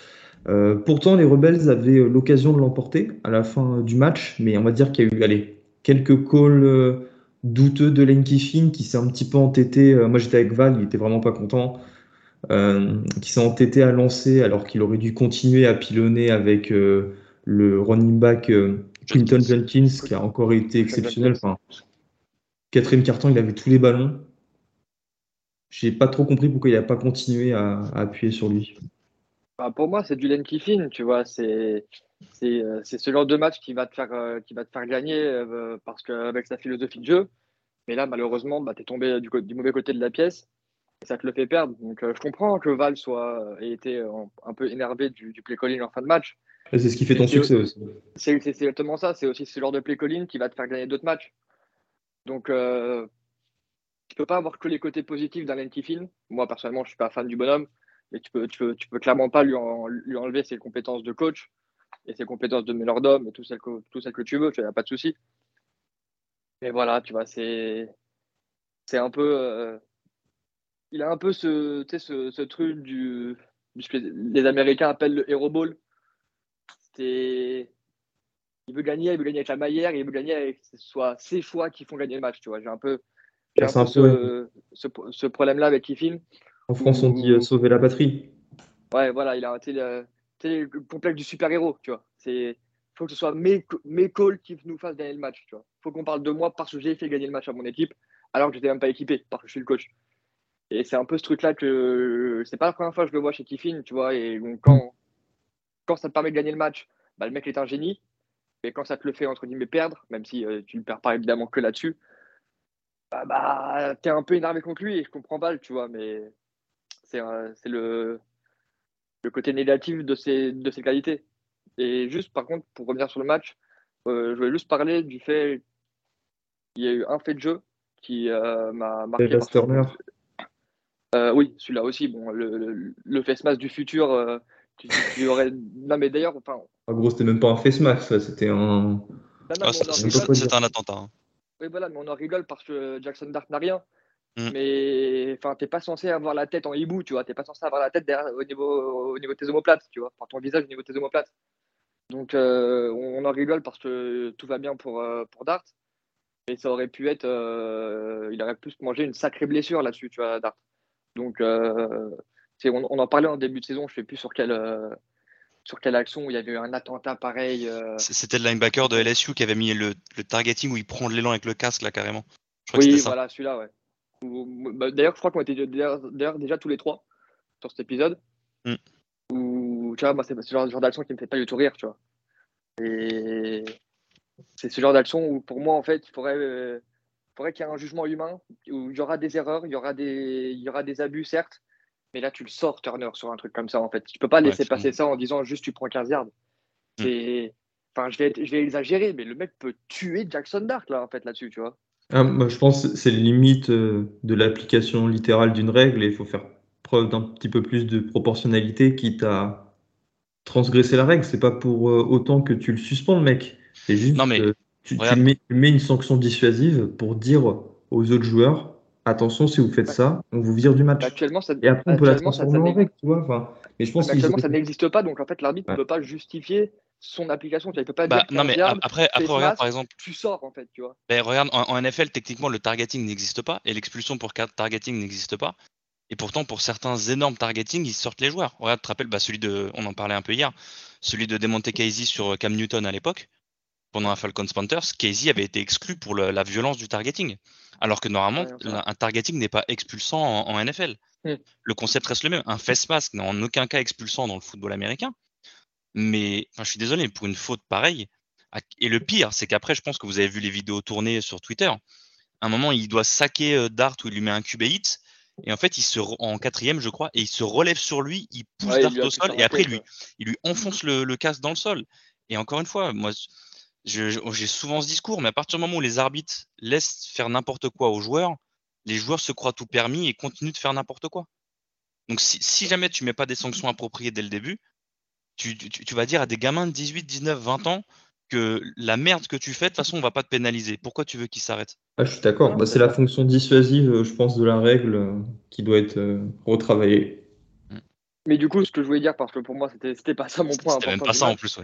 Euh, pourtant, les Rebels avaient l'occasion de l'emporter à la fin du match, mais on va dire qu'il y a eu allez, quelques calls euh, douteux de Lane Kiffin qui s'est un petit peu entêté. moi, j'étais avec Val, il était vraiment pas content. qui s'est entêté à lancer alors qu'il aurait dû continuer à pilonner avec le running back Clinton Jenkins, qui a encore été exceptionnel. Enfin, quatrième carton, il avait tous les ballons. J'ai pas trop compris pourquoi il n'a pas continué à, appuyer sur lui. Bah, pour moi, c'est du Len Kiffin, tu vois. C'est euh, c'est ce genre de match qui va te faire, euh, qui va te faire gagner euh, parce qu'avec sa philosophie de jeu. Mais là, malheureusement, bah, tu es tombé du, du, mauvais côté de la pièce et ça te le fait perdre. Donc, je comprends que Val soit, ait été un peu énervé du, du play calling en fin de match. C'est ce qui fait ton succès aussi. C'est exactement ça. C'est aussi ce genre de play calling qui va te faire gagner d'autres matchs. Donc, euh, tu peux pas avoir que les côtés positifs d'un Kiffin. Moi, personnellement, je suis pas fan du bonhomme, mais tu peux, tu peux, tu peux clairement pas lui, lui, enlever ses compétences de coach et ses compétences de d'homme et tout celles que, tout celles que tu veux. Tu n'as pas de souci. Mais voilà, tu vois, c'est, c'est un peu. Euh, il a un peu ce, ce, ce truc du, Les Américains appellent le Hero Ball il veut gagner, il veut gagner avec la Maillère, il veut gagner avec ce soit ses choix qui font gagner le match. Tu vois, j'ai un peu, un peu ce, problème-là avec Kiffin. En France, on dit euh, sauver la patrie. Ouais, voilà, il a été le, le complexe du super-héros, tu vois. C'est faut que ce soit mes, mes calls qui nous fassent gagner le match, tu vois. Faut qu'on parle de moi parce que j'ai fait gagner le match à mon équipe, alors que j'étais même pas équipé, parce que je suis le coach. Et c'est un peu ce truc-là que c'est pas la première fois que je le vois chez Kiffin, tu vois. Et donc, quand, quand ça te permet de gagner le match, bah, le mec est un génie. Et quand ça te le fait, entre guillemets, perdre, même si euh, tu ne perds pas évidemment que là-dessus, bah, bah tu es un peu énervé contre lui et je comprends pas, tu vois, mais c'est le, le côté négatif de ses, de ses qualités. Et juste, par contre, pour revenir sur le match, euh, je voulais juste parler du fait qu'il y a eu un fait de jeu qui euh, m'a marqué. oui, celui-là aussi. Bon, le, le, le face mask du futur tu, aurais... *laughs* Non, mais d'ailleurs, enfin. En gros, c'était même pas un face mask, c'était un. Ah, c'était un attentat. Hein. Oui, voilà, mais on en rigole parce que Jackson Dart n'a rien. Mm. Mais enfin, t'es pas censé avoir la tête en hibou, tu vois. T'es pas censé avoir la tête derrière, au, niveau, au niveau de tes omoplates, tu vois. Enfin, ton visage au niveau de tes omoplates. Donc, euh, on, en rigole parce que tout va bien pour, euh, pour Dart. Mais ça aurait pu être. Euh, il aurait pu se manger une sacrée blessure là-dessus, tu vois, Dart. Donc, on, on, en parlait en début de saison, je sais plus sur quelle sur quelle action où il y avait eu un attentat pareil. C'était le linebacker de LSU qui avait mis le, le, targeting où il prend de l'élan avec le casque, là, carrément. oui, voilà, celui-là, ouais. Bah, d'ailleurs, je crois qu'on était d'ailleurs déjà tous les trois sur cet épisode. Mm. Où, tu vois, moi, c'est ce genre, d'action qui me fait pas du tout rire, tu vois. Et c'est ce genre d'action où, pour moi, en fait, il faudrait, euh, faudrait qu'il y ait un jugement humain, où il y aura des erreurs, il y aura des, il y aura des abus, certes, mais là, tu le sors, Turner, sur un truc comme ça, en fait. Tu peux pas laisser passer ça en disant juste tu prends 15 yards. Mm. Enfin, je vais, je vais exagérer, mais le mec peut tuer Jackson Dark, là, en fait, là-dessus, tu vois. Ah, je pense que c'est le limite euh, de l'application littérale d'une règle et il faut faire preuve d'un petit peu plus de proportionnalité quitte à transgresser la règle. C'est pas pour euh, autant que tu le suspends, le mec. C'est juste non, mais, tu, mets, une sanction dissuasive pour dire aux autres joueurs attention, si vous faites ça, on vous vire du match. Actuellement, ça, et après, on peut la transformer en règle, tu vois. Enfin, mais je pense actuellement, ça n'existe pas, donc en fait, l'arbitre ne peut pas justifier son application. Tu ne peut pas bah, dire non, mais après, après regarde par exemple. Tu sors en fait, tu vois. Ben, regarde, en, NFL, techniquement, le targeting n'existe pas et l'expulsion pour targeting n'existe pas. Et pourtant, pour certains énormes targeting, ils sortent les joueurs. Regarde, tu te rappelles, bah, celui de, on en parlait un peu hier, celui de démonter Casey sur Cam Newton à l'époque, pendant un Falcons Panthers, Casey avait été exclu pour la violence du targeting. Alors que normalement, un targeting n'est pas expulsant en, NFL. Hmm. Le concept reste le même. Un face mask n'est en aucun cas expulsant dans le football américain. Mais je suis désolé, pour une faute pareille, et le pire, c'est qu'après, je pense que vous avez vu les vidéos tournées sur Twitter. À un moment, il doit saquer euh, Dart où il lui met un QB hit. Et en fait, il se en quatrième, je crois, et il se relève sur lui, il pousse Dart au sol, et après, lui, il lui enfonce le, le casque dans le sol. Et encore une fois, moi, j'ai souvent ce discours, mais à partir du moment où les arbitres laissent faire n'importe quoi aux joueurs, les joueurs se croient tout permis et continuent de faire n'importe quoi. Donc si, si, jamais tu mets pas des sanctions appropriées dès le début, tu, vas dire à des gamins de 18, 19, 20 ans que la merde que tu fais, de toute façon, on va pas te pénaliser. Pourquoi tu veux qu'ils s'arrêtent? Ah, Je suis d'accord. Bah, c'est la fonction dissuasive, je pense, de la règle euh, qui doit être euh, retravaillée. Mais du coup, ce que je voulais dire, parce que pour moi, c'était pas ça mon point. C'était *laughs* même pas ça en plus.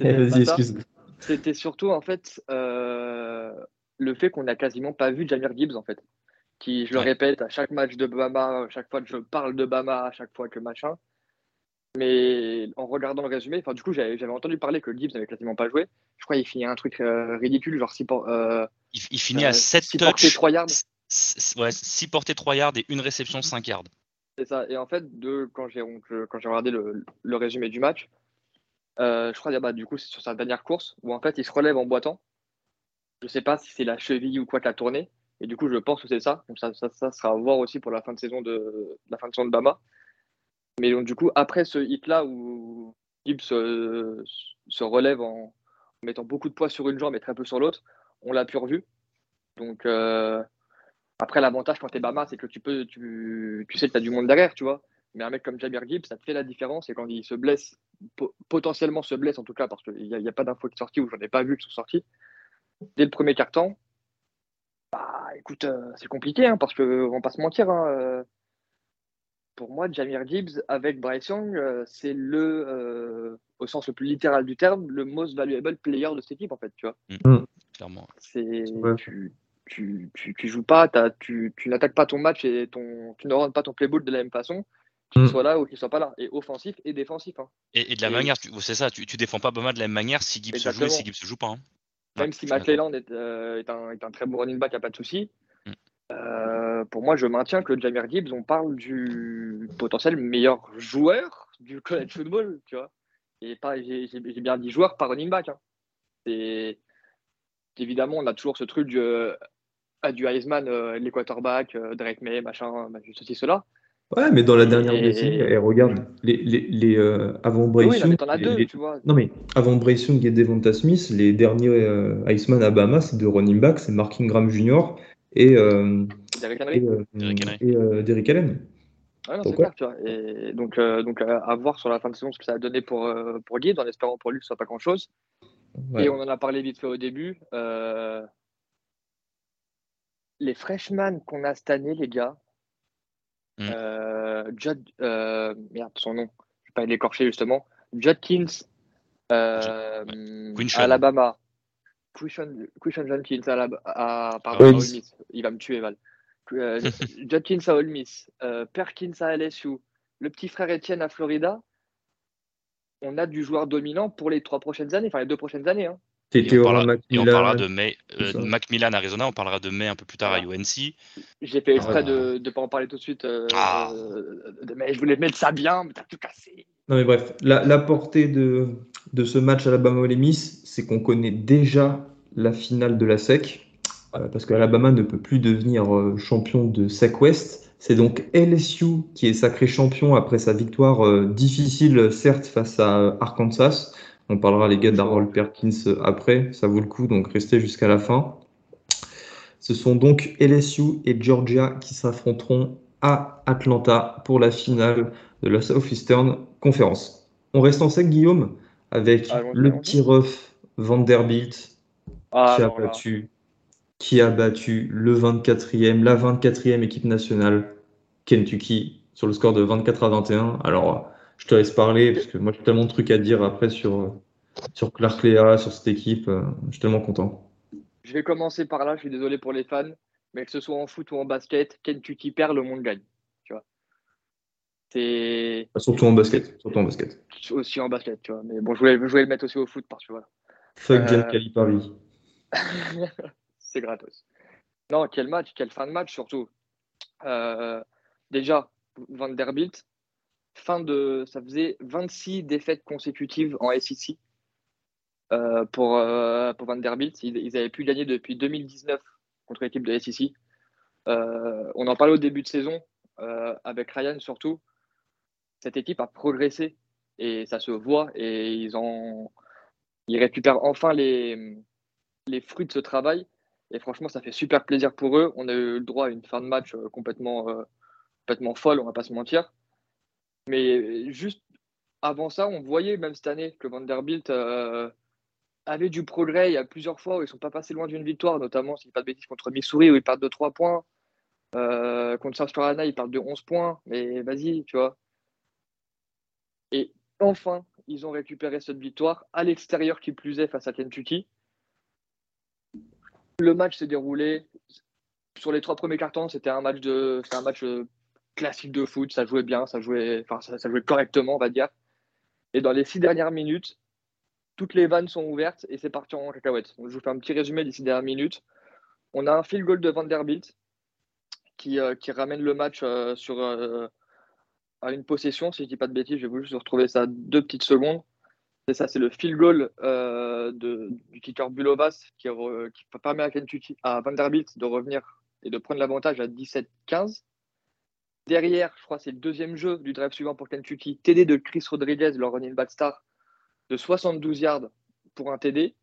Vas-y, excuse. C'était surtout, en fait, le fait qu'on n'a quasiment pas vu Jamir Gibbs, en fait. Qui, je le répète, à chaque match de Bama, à chaque fois que je parle de Bama, à chaque fois que machin, mais en regardant le résumé, enfin, du coup, j'avais entendu parler que Gibbs n'avait quasiment pas joué. Je crois qu'il finit un truc euh, ridicule, genre 6 euh, il, finit à 7 euh, portées 3 yards. 6 portées 3 yards et une réception 5 yards. C'est ça. Et en fait, de, quand j'ai regardé le, le, résumé du match, je crois bah, du coup, c'est sur sa dernière course où en fait, il se relève en boitant. Je sais pas si c'est la cheville ou quoi qui a tourné. Et du coup, je pense que c'est ça. Ça, sera à voir aussi pour la fin de saison de, la fin de saison de Bama. Mais du coup, après ce hit-là où Gibbs se, relève en mettant beaucoup de poids sur une jambe et très peu sur l'autre, on l'a plus revu. Donc, euh, après, l'avantage quand tu es Bama, c'est que tu, peux, tu, sais que tu as du monde derrière, tu vois. Mais un mec comme Jabir Gibbs, ça te fait la différence. Et quand il se blesse, potentiellement se blesse en tout cas, parce qu'il n'y a, pas d'infos qui sont sorties ou j'en ai pas vu qui sont sorties, dès le premier quart-temps, bah écoute, euh, c'est compliqué, hein, parce qu'on va pas se mentir. Hein, euh, pour moi, Jamir Gibbs avec Bryce Young, euh, c'est le, euh, au sens le plus littéral du terme, le most valuable player de cette équipe, en fait, tu vois. Mm. Mm. Clairement. C'est, tu, tu, tu, joues pas, tu, tu n'attaques pas ton match et ton, tu ne rentres pas ton playbook de la même façon, qu'il mm. soit là ou qu'il soit pas là, et offensif et défensif. Hein. Et, de la manière, c'est ça, tu, tu défends pas Bama de la même manière si Gibbs se joue et si Gibbs se joue pas. Hein. Même si McClelland est, euh, est, un, est, un, très bon running back, il n'y a pas de souci. Euh, pour moi, je maintiens que Jamir Gibbs, on parle du potentiel meilleur joueur du college football, tu vois. Et pas, j'ai, bien dit joueur, pas running back. Hein. Et évidemment, on a toujours ce truc du, euh, du Heisman, euh, les quarterbacks, Drake May, machin, ceci, cela. Ouais, mais dans la dernière décennie, et... regarde, les, les, les avant Bryce Young, non mais avant Bryce Young et Devonta Smith, les derniers Heisman à Bama, c'est de running back, c'est Mark Ingram Jr et, euh, et, euh, Derrick Allen. Ah non, c'est clair, tu vois. Et donc, euh, donc à, voir sur la fin de saison ce que ça a donné pour, euh, pour Gibbs, en espérant pour lui que ce soit pas grand-chose. Et on en a parlé vite fait au début. les freshmen qu'on a cette année, les gars, Mm. euh, Judd, euh, merde, son nom, je vais pas l'écorcher justement, Judkins, euh, Quinshon. Alabama, Judkins, Alabama, à, pardon, Ole à Ole Miss. Miss. il va me tuer, Val. Euh, *laughs* Judkins à Ole Miss, euh, Perkins à LSU, le petit frère Etienne à Florida. On a du joueur dominant pour les trois prochaines années, enfin les deux prochaines années. hein. Et T'étais on, parlera, et on parlera de May, euh, ça. Macmillan Arizona, on parlera de May un peu plus tard à UNC. J'ai fait exprès Ah. de ne pas en parler tout de suite, euh, Ah. euh, mais je voulais mettre ça bien, mais t'as tout cassé. Non mais bref, la, la portée de, de ce match Alabama-Ole Miss, c'est qu'on connaît déjà la finale de la SEC, euh, parce que Alabama ne peut plus devenir euh, champion de SEC West. C'est donc LSU qui est sacré champion après sa victoire euh, difficile, certes, face à Arkansas. On parlera les gars d'Harold Perkins euh, après, ça vaut le coup, donc restez jusqu'à la fin. Ce sont donc LSU et Georgia qui s'affronteront à Atlanta pour la finale de la Southeastern Conference. On reste en sec, Guillaume, avec Allons-y, le petit ref Vanderbilt Ah, qui, a battu, qui a battu le 24e, la 24e équipe nationale Kentucky sur le score de 24 à 21. Alors, je te laisse parler parce que moi j'ai tellement de trucs à dire après sur, sur Clark Lea, sur cette équipe. euh, Je suis tellement content. Je vais commencer par là, je suis désolé pour les fans, mais que ce soit en foot ou en basket, Kentucky perd, le monde gagne. Tu vois. C'est Surtout en basket. Surtout en basket. aussi en basket, tu vois. Mais bon, je voulais, je voulais le mettre aussi au foot parce que voilà. Fuck Euh, Jan Calipari. *laughs* C'est gratos. Non, quel match, quelle fin de match surtout. Euh, déjà, Vanderbilt, fin de, ça faisait 26 défaites consécutives en SEC euh, pour, euh, pour Vanderbilt. Ils, avaient pu gagner depuis 2019 contre l'équipe de SEC. Euh, on en parlait au début de saison euh, avec Ryan surtout. Cette équipe a progressé et ça se voit et ils ont ils récupèrent enfin les, les fruits de ce travail. Et franchement, ça fait super plaisir pour eux. On a eu le droit à une fin de match euh, complètement, complètement folle, on va pas se mentir. Mais juste avant ça, on voyait même cette année que Vanderbilt euh, avait du progrès. Il y a plusieurs fois où ils sont pas passés loin d'une victoire, notamment, si je dis pas de bêtises, contre Missouri où ils partent de 3 points. Euh, contre South Carolina, ils partent de 11 points. Mais vas-y, tu vois. Et enfin, ils ont récupéré cette victoire à l'extérieur qui plus est face à Kentucky. Le match s'est déroulé sur les trois premiers cartons. C'était un match de, un match euh, classique de foot. Ça jouait bien, ça jouait, correctement, on va dire. Et dans les six dernières minutes, toutes les vannes sont ouvertes et c'est parti en cacahuète. Je vous fais un petit résumé des six dernières minutes. On a un field goal de Vanderbilt qui, euh, qui ramène le match euh, sur euh, à une possession. Si je dis pas de bêtises, je vais vous juste retrouver ça deux petites secondes. C'est ça, c'est le field goal du kicker Bulovas qui permet à, Kentucky, à Vanderbilt de revenir et de prendre l'avantage à 17-15. Derrière, je crois c'est le deuxième jeu du drive suivant pour Kentucky, TD de Chris Rodriguez, leur running back star, de 72 yards pour un TD.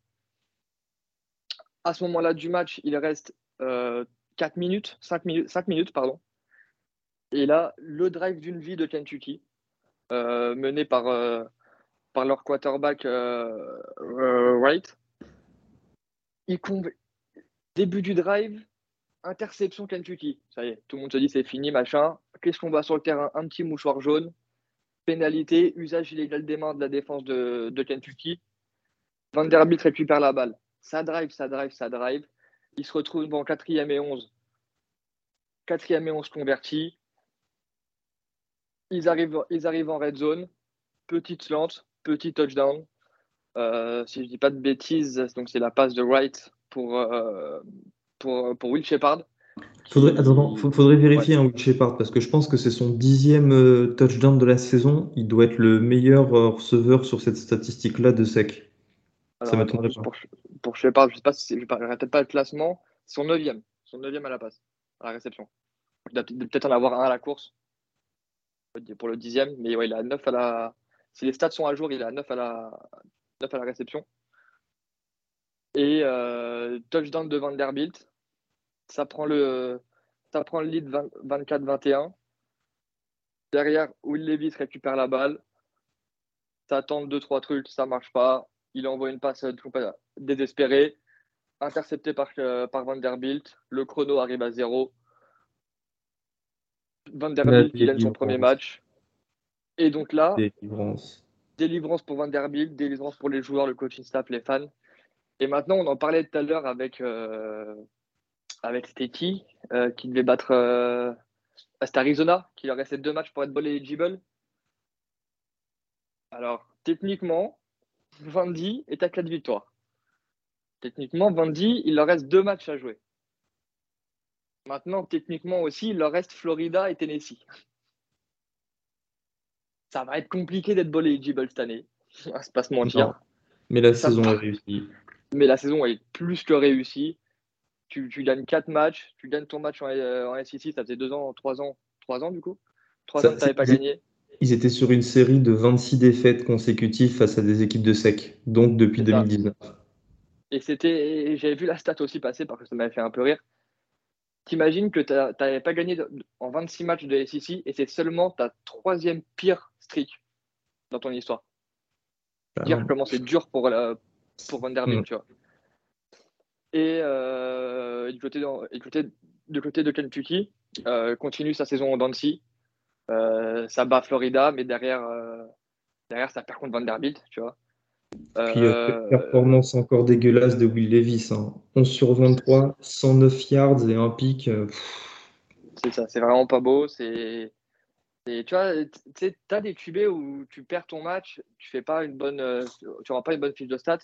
À ce moment-là du match, il reste euh, 4 minutes, 5 minutes, 5 minutes, pardon. Et là, le drive d'une vie de Kentucky, euh, mené par, euh, par leur quarterback Wright. Il Début du drive, interception Kentucky. Ça y est, tout le monde se dit c'est fini, machin. Qu'est-ce qu'on voit sur le terrain? Un petit mouchoir jaune. Pénalité, usage illégal des mains de la défense de, de Kentucky. Vanderbilt récupère la balle. Ça drive, ça drive, ça drive. Il se retrouve en quatrième et 11. Quatrième et 11 convertis. Ils arrivent, en red zone. Petite slant, petit touchdown. Euh, si je dis pas de bêtises, donc c'est la passe de Wright pour, euh, pour, pour Will Shepard. Faudrait, attends, faudrait vérifier un Will Shepard parce que je pense que c'est son dixième euh, touchdown de la saison. Il doit être le meilleur euh, receveur sur cette statistique-là de sec. Alors, Ça m'étonnerait pas. Pour, pour Shepard, je sais pas si je ne peut-être pas le classement. Son neuvième, son neuvième à la passe, à la réception. Il doit peut- peut-être en avoir un à la course pour le dixième, mais ouais, il a 9 à la. Si les stats sont à jour, il a 9 à la, 9 à la réception. Et euh, touchdown de Vanderbilt. Ça prend le, ça prend le lead 20 24-21. Derrière, Will Levis récupère la balle. Ça tente 2-3 trucs, ça marche pas. Il envoie une passe euh, désespérée. intercepté par, par Vanderbilt. Le chrono arrive à zéro. Vanderbilt gagne son premier match. Et donc là, délivrance. délivrance pour Vanderbilt, délivrance pour les joueurs, le coaching staff, les fans. Et maintenant, on en parlait tout à l'heure avec, euh, avec Steki, euh, qui devait battre euh, Arizona, qui leur restait deux matchs pour être ball eligible. Alors, techniquement, Vandy est à quatre victoires. Techniquement, Vandy, il leur reste deux matchs à jouer. Maintenant, techniquement aussi, il leur reste Florida et Tennessee. Ça va être compliqué d'être ball eligible cette année. *laughs* On va se mentir. Mais la saison est réussie. Mais la saison est plus que réussie. Tu, gagnes 4 matchs, tu gagnes ton match en, en SEC, ça faisait 2 ans, 3 ans, 3 ans du coup? 3 ans que tu n'avais pas gagné? Ils étaient sur une série de 26 défaites consécutives face à des équipes de sec, donc depuis 2019. Et c'était, j'avais vu la stat aussi passer parce que ça m'avait fait un peu rire. T'imagines que tu n'avais pas gagné en 26 matchs de SEC et c'est seulement ta troisième pire streak dans ton histoire. Dire comment c'est dur pour, la, pour Vanderbilt, mm. tu vois. Et euh, du, côté de, côté, côté de Kentucky, euh, continue sa saison en Dancy. Euh, ça bat Florida, mais derrière, derrière ça perd contre Vanderbilt, tu vois. Puis performance encore dégueulasse de Will Levis. 11 hein. sur 23, 109 yards et un pic. C'est ça, c'est vraiment pas beau. C'est tu vois, tu as des QB où tu perds ton match, tu fais pas une bonne, tu n'auras pas une bonne fiche de stats,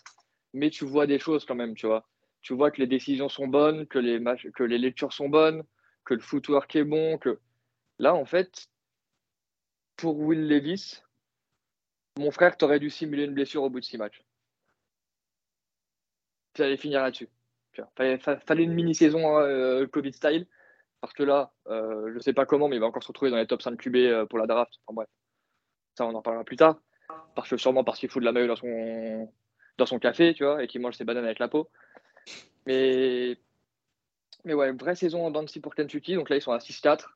mais tu vois des choses quand même, tu vois. Tu vois que les décisions sont bonnes, que les, lectures sont bonnes, que le footwork est bon, que là, en fait, pour Will Levis, mon frère, t'aurais dû simuler une blessure au bout de six matchs. Tu allais finir là-dessus. Fallait, fallait une mini-saison euh, Covid style. Parce que là, euh, je ne sais pas comment, mais il va encore se retrouver dans les top 5 QB euh, pour la draft. Enfin bref, ça on en parlera plus tard. Parce que sûrement parce qu'il fout de la maille dans son, dans son café, tu vois, et qui mange ses bananes avec la peau. Mais, mais ouais, vraie saison en Dancy pour Kentucky. Donc là, ils sont à 6-4.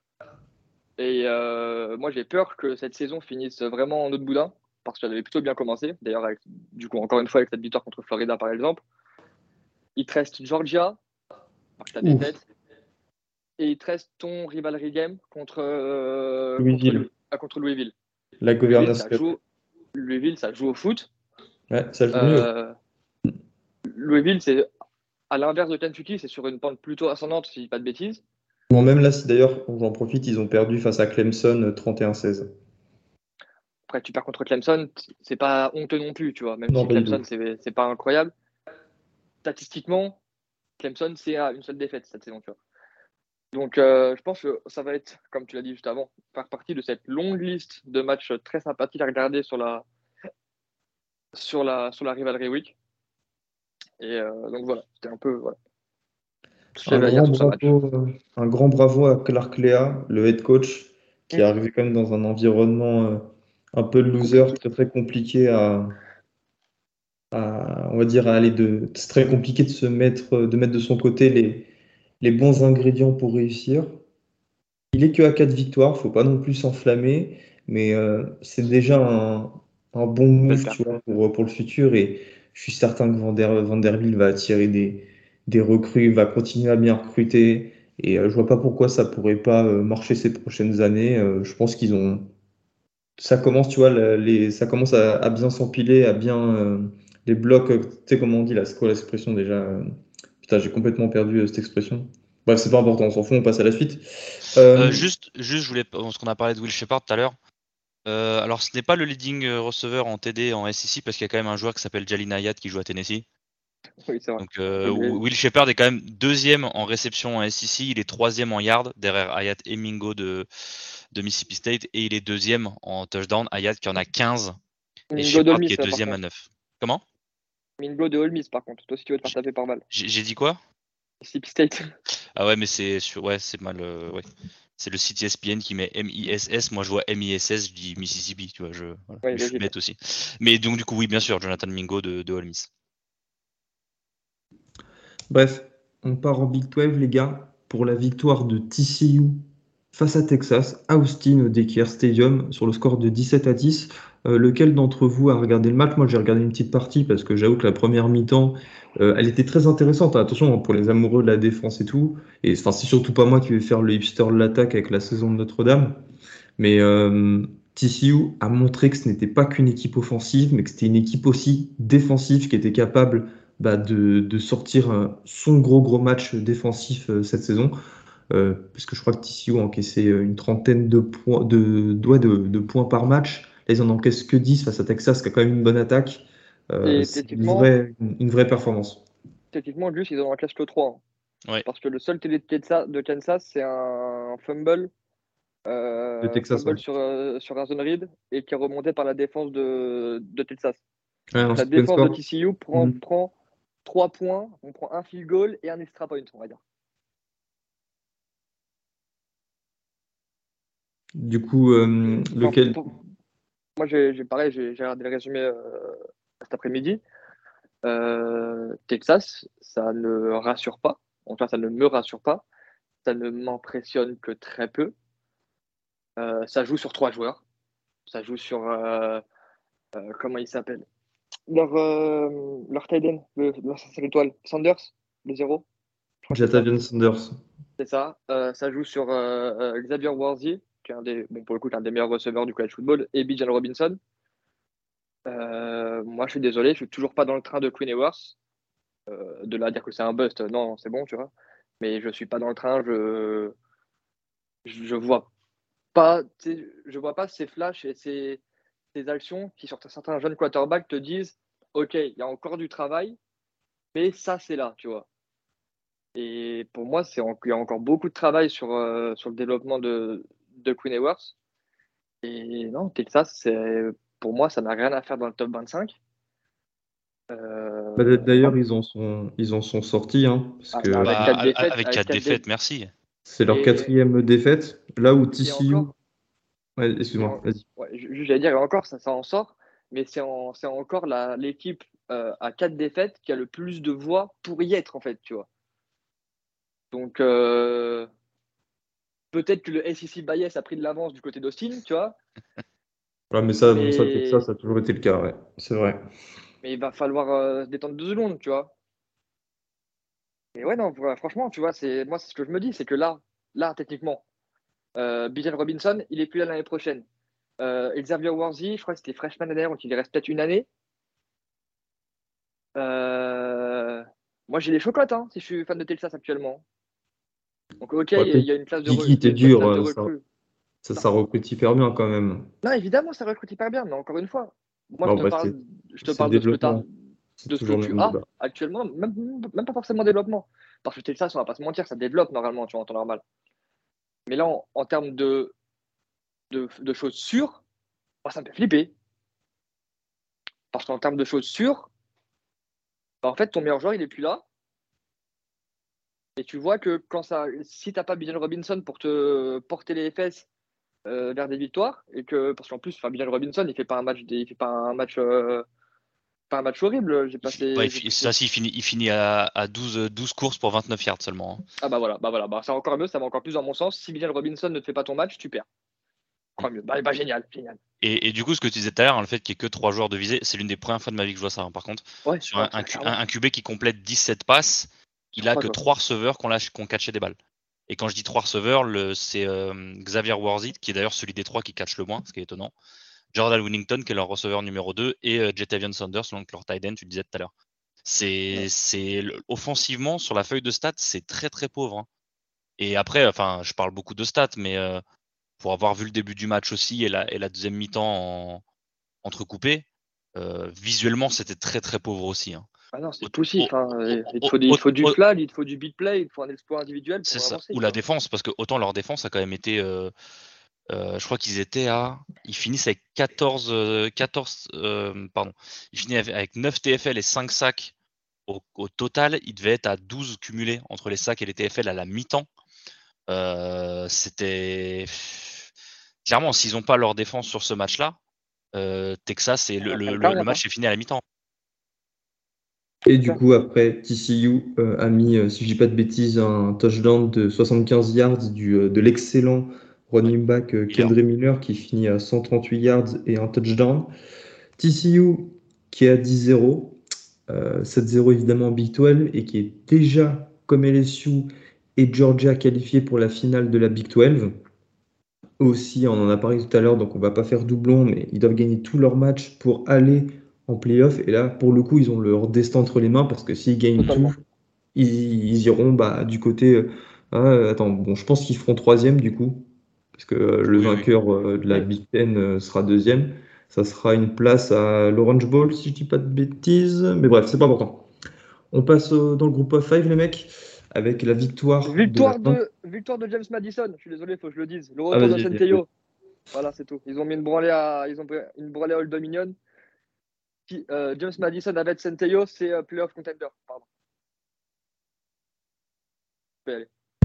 Et euh, moi, j'ai peur que cette saison finisse vraiment en autre boudin, parce qu'elle avait plutôt bien commencé. D'ailleurs, du coup, encore une fois, avec cette victoire contre Florida, par exemple. Il te reste Georgia, ta défaite. Et il te reste ton rivalry game contre, euh, Louisville. Contre, Louisville. La gouvernance. Louisville, ça joue au foot. Ouais, ça joue mieux. Euh, Louisville, c'est à l'inverse de Kentucky, c'est sur une pente plutôt ascendante, si je dis pas de bêtises. Bon, même là, si d'ailleurs, j'en profite, ils ont perdu face à Clemson 31-16. Euh, Après, tu perds contre Clemson, c'est pas honteux non plus, tu vois. Même si Clemson, c'est pas incroyable. Statistiquement, Clemson, c'est une seule défaite cette saison, tu vois. Donc, euh, je pense que ça va être, comme tu l'as dit juste avant, faire partie de cette longue liste de matchs très sympathiques à regarder sur la, sur la, sur la Rivalry Week. Et euh, donc voilà, c'était un peu. Un, grand bravo, à Clark Lea, le head coach, qui est arrivé quand même dans un environnement euh, un peu de loser, très très compliqué à, on va dire, à aller de. C'est très compliqué de se mettre, de mettre de son côté les, les bons ingrédients pour réussir. Il est que à 4 victoires, faut pas non plus s'enflammer, mais euh, c'est déjà un, un bon move pour, pour le futur et je suis certain que Vanderbilt va attirer des, des recrues, va continuer à bien recruter. Et euh, je vois pas pourquoi ça pourrait pas euh, marcher ces prochaines années. Euh, je pense qu'ils ont. Ça commence, tu vois, les, ça commence à, bien s'empiler, à bien. les blocs, tu sais comment on dit là, c'est quoi l'expression déjà Putain, j'ai complètement perdu cette expression. Bref, c'est pas important, on s'en fout, on passe à la suite. juste, juste, je voulais, parce qu'on a parlé de Will Shepard tout à l'heure. Euh, alors, ce n'est pas le leading euh, receiver en TD en SEC parce qu'il y a quand même un joueur qui s'appelle Jalin Hayat qui joue à Tennessee. Donc, euh, Will Shepard est quand même deuxième en réception en SEC, il est troisième en yard derrière Hayat et Mingo de, de Mississippi State et il est deuxième en touchdown. Hayat qui en a 15 et Shepard qui est deuxième à 9. Comment? Mingo de Ole Miss par contre, toi si tu veux te faire taper par balle. J'ai dit quoi? Mississippi State. Ah ouais, mais c'est ouais, c'est mal. ouais c'est le site ESPN qui met MISS. Moi, je vois MISS, je dis Mississippi, tu vois. Je, je suis bête aussi. Mais donc, du coup, oui, bien sûr, Jonathan Mingo de, de Ole Miss. Bref, on part en Big 12, les gars, pour la victoire de TCU face à Texas, Austin au Dekier Stadium, sur le score de 17 à 10. Euh, lequel d'entre vous a regardé le match? Moi, j'ai regardé une petite partie parce que j'avoue que la première mi-temps, euh, elle était très intéressante. Attention, hein, pour les amoureux de la défense et tout. Et enfin, c'est surtout pas moi qui vais faire le hipster de l'attaque avec la saison de Notre-Dame. Mais euh, TCU a montré que ce n'était pas qu'une équipe offensive, mais que c'était une équipe aussi défensive qui était capable bah, de, sortir son gros gros match défensif cette saison. parce que je crois que TCU a encaissé une trentaine de points, de, de points par match ils en encaissent que 10 face à Texas, qui a quand même une bonne attaque. Euh, c'est une vraie, une, vraie, performance. Techniquement, juste, ils en encaissent que 3. Hein. Parce que le seul télé de Kansas, c'est un fumble. Euh, de Texas, fumble sur, euh, sur un zone read et qui est remonté par la défense de, de Texas. la défense de TCU prend, mm. prend 3 points, on prend un field goal et un extra point, on va dire. Du coup, euh, lequel, moi, j'ai pareil, j'ai regardé le résumé euh, cet après-midi. Euh, Texas, ça ne rassure pas. En tout cas, ça ne me rassure pas. Ça ne m'impressionne que très peu. Euh, ça joue sur trois joueurs. Ça joue sur. comment il s'appelle? Leur, leur tight end, leur étoile. Sanders, le zéro. Jatavian Sanders. C'est ça. ça joue sur Xavier Worthy, un des, bon, pour le coup, un des meilleurs receveurs du college football, et Bijan Robinson. Euh, moi, je suis désolé, je suis toujours pas dans le train de Queen Ewers. Euh, de là à dire que c'est un bust, non, c'est bon, tu vois. Mais je suis pas dans le train, je je vois pas, je vois pas ces flashs et ces, ces actions qui sur certains jeunes quarterbacks te disent, ok, il y a encore du travail, mais ça c'est là, tu vois. Et pour moi, il y a encore beaucoup de travail sur, euh, sur le développement de, de Queen Ewers. Et non, Texas, pour moi, ça n'a rien à faire dans le top 25. Euh, bah, d'ailleurs, ils, en sont, ils en sont sortis. Hein, parce que... avec 4 défaites, défaites, merci. C'est leur quatrième défaite. Là où TCU. Ouais, Excuse-moi, vas-y. J'allais dire, encore, ça, ça en sort. Mais c'est encore l'équipe euh, à 4 défaites qui a le plus de voix pour y être, en fait, tu vois. Donc, euh, Peut-être que le SEC bias a pris de l'avance du côté d'Austin, tu vois. *laughs* Ouais, mais ça, ça, ça, a toujours été le cas, ouais. C'est vrai. Mais il va falloir euh, se détendre deux secondes, tu vois. Mais ouais, non, franchement, tu vois, c'est moi, c'est ce que je me dis, c'est que là, là, techniquement, euh, Bijan Robinson, il est plus là l'année prochaine. Euh, Xavier Worthy, je crois que c'était freshman d'ailleurs, donc il reste peut-être une année. Euh, moi, j'ai les chocottes, hein, si je suis fan de Texas actuellement. Donc, ok, il y, a une classe de recrue. était dur, euh, ça, ça, recrute hyper bien quand même. Non, évidemment, ça recrute hyper bien, mais encore une fois, moi, je te bah, parle, je te parle de ce que, de ce que tu as actuellement, même, même, pas forcément développement. Parce que ça, on va pas se mentir, ça développe normalement, tu vois, en temps normal. Mais là, en, termes de, de, de, choses sûres, ça me fait flipper. Parce qu'en termes de choses sûres, bah, en fait, ton meilleur joueur, il est plus là. Et tu vois que quand ça, si t'as pas Bijan Robinson pour te porter les fesses euh, vers des victoires, et que parce qu'en plus, Bijan Robinson, il fait pas un match, il fait pas un match, euh, pas un match horrible. J'ai passé. ça, il finit, il finit à, 12, 12 courses pour 29 yards seulement. Hein. Ah bah voilà, bah voilà, bah c'est encore mieux, ça va encore plus dans mon sens. Si Bijan Robinson ne te fait pas ton match, tu perds. Encore mieux. Bah, bah, génial, génial. Et, du coup, ce que tu disais tout à l'heure, hein, le fait qu'il n'y ait que 3 joueurs de visée, c'est l'une des premières fois de ma vie que je vois ça, hein, par contre. Sur un, un, un, QB qui complète 17 passes il a que trois receveurs qu'on qu catché des balles. Et quand je dis trois receveurs, c'est euh, Xavier Worthy, qui est d'ailleurs celui des trois qui catch le moins, ce qui est étonnant. Jordan Winnington, qui est leur receveur numéro 2, et euh, Jetavian Sanders, donc leur tight end, tu le disais tout à l'heure. C'est offensivement, sur la feuille de stats, c'est très très pauvre. Hein. Et après, enfin, je parle beaucoup de stats, mais euh, pour avoir vu le début du match aussi et la, et la deuxième mi-temps entrecoupée, visuellement, c'était très très pauvre aussi. Hein. Ah non, c'est possible. il, faut, il, faut, du flag, il faut du beat play, il faut un exploit individuel. C'est ça. Ou la défense, parce que autant leur défense a quand même été. Euh, euh, je crois qu'ils étaient à. Ils finissent avec 14. 14 euh, pardon. Ils finissent avec 9 TFL et 5 sacs au, au, total. Ils devaient être à 12 cumulés entre les sacs et les TFL à la mi-temps. C'était. Clairement, s'ils n'ont pas leur défense sur ce match-là, Texas, et le, le, le match est fini à la mi-temps. Et du coup, après, TCU a mis, si je dis pas de bêtises, un touchdown de 75 yards du, de l'excellent running back Kendry Miller qui finit à 138 yards et un touchdown. TCU qui est à 10-0, 7-0 évidemment Big 12 et qui est déjà comme LSU et Georgia qualifiés pour la finale de la Big 12. Aussi, on en a parlé tout à l'heure, donc on va pas faire doublon, mais ils doivent gagner tous leurs matchs pour aller en playoff. Et là, pour le coup, ils ont leur destin entre les mains parce que s'ils gagnent tout, ils, iront bah, du côté. Ah, attends, bon, je pense qu'ils feront troisième du coup, parce que euh, le vainqueur euh, de la Big Ten sera deuxième. Ça sera une place à l'Orange Bowl, si je dis pas de bêtises. Mais bref, c'est pas important. On passe dans le groupe of 5, les mecs, avec la victoire. Victoire de, victoire de James Madison. Je suis désolé, faut que je le dise. Le retour de Centeio. Voilà, c'est tout. Ils ont mis une branlée à, ils ont une branlée à Old Dominion. Euh, James Madison avec Centeio, c'est euh, playoff contender. Pardon.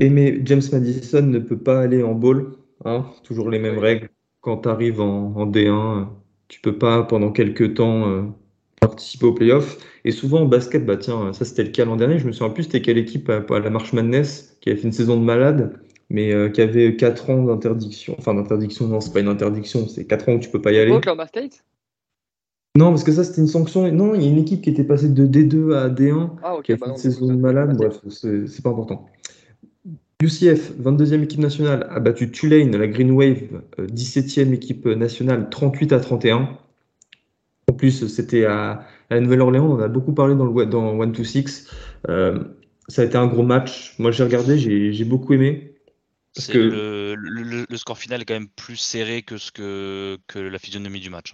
Et mais James Madison ne peut pas aller en bowl. Hein, toujours les mêmes règles. Quand tu arrives en, D1, tu peux pas pendant quelques temps euh, participer au playoff. Et souvent en basket, bah tiens, ça c'était le cas l'an dernier. Je me souviens plus c'était quelle équipe à, la Marche Madness qui avait fait une saison de malade, mais qui avait 4 ans d'interdiction. Enfin, d'interdiction, non, c'est pas une interdiction, c'est 4 ans où tu peux pas y aller. Oklahoma State? Non, parce que ça, c'était une sanction. Non, il y a une équipe qui était passée de D2 à D1, ah, qui a fait bah une saison de malade. Bref, c'est pas important. UCF, 22e équipe nationale, a battu Tulane, la Green Wave, 17e équipe nationale, 38 à 31. En plus, c'était à, la Nouvelle-Orléans, on en a beaucoup parlé dans le dans 1 to 6. Euh, ça a été un gros match. Moi, j'ai regardé, j'ai beaucoup aimé. Parce que le, le, score final est quand même plus serré que, ce que, que la physionomie du match.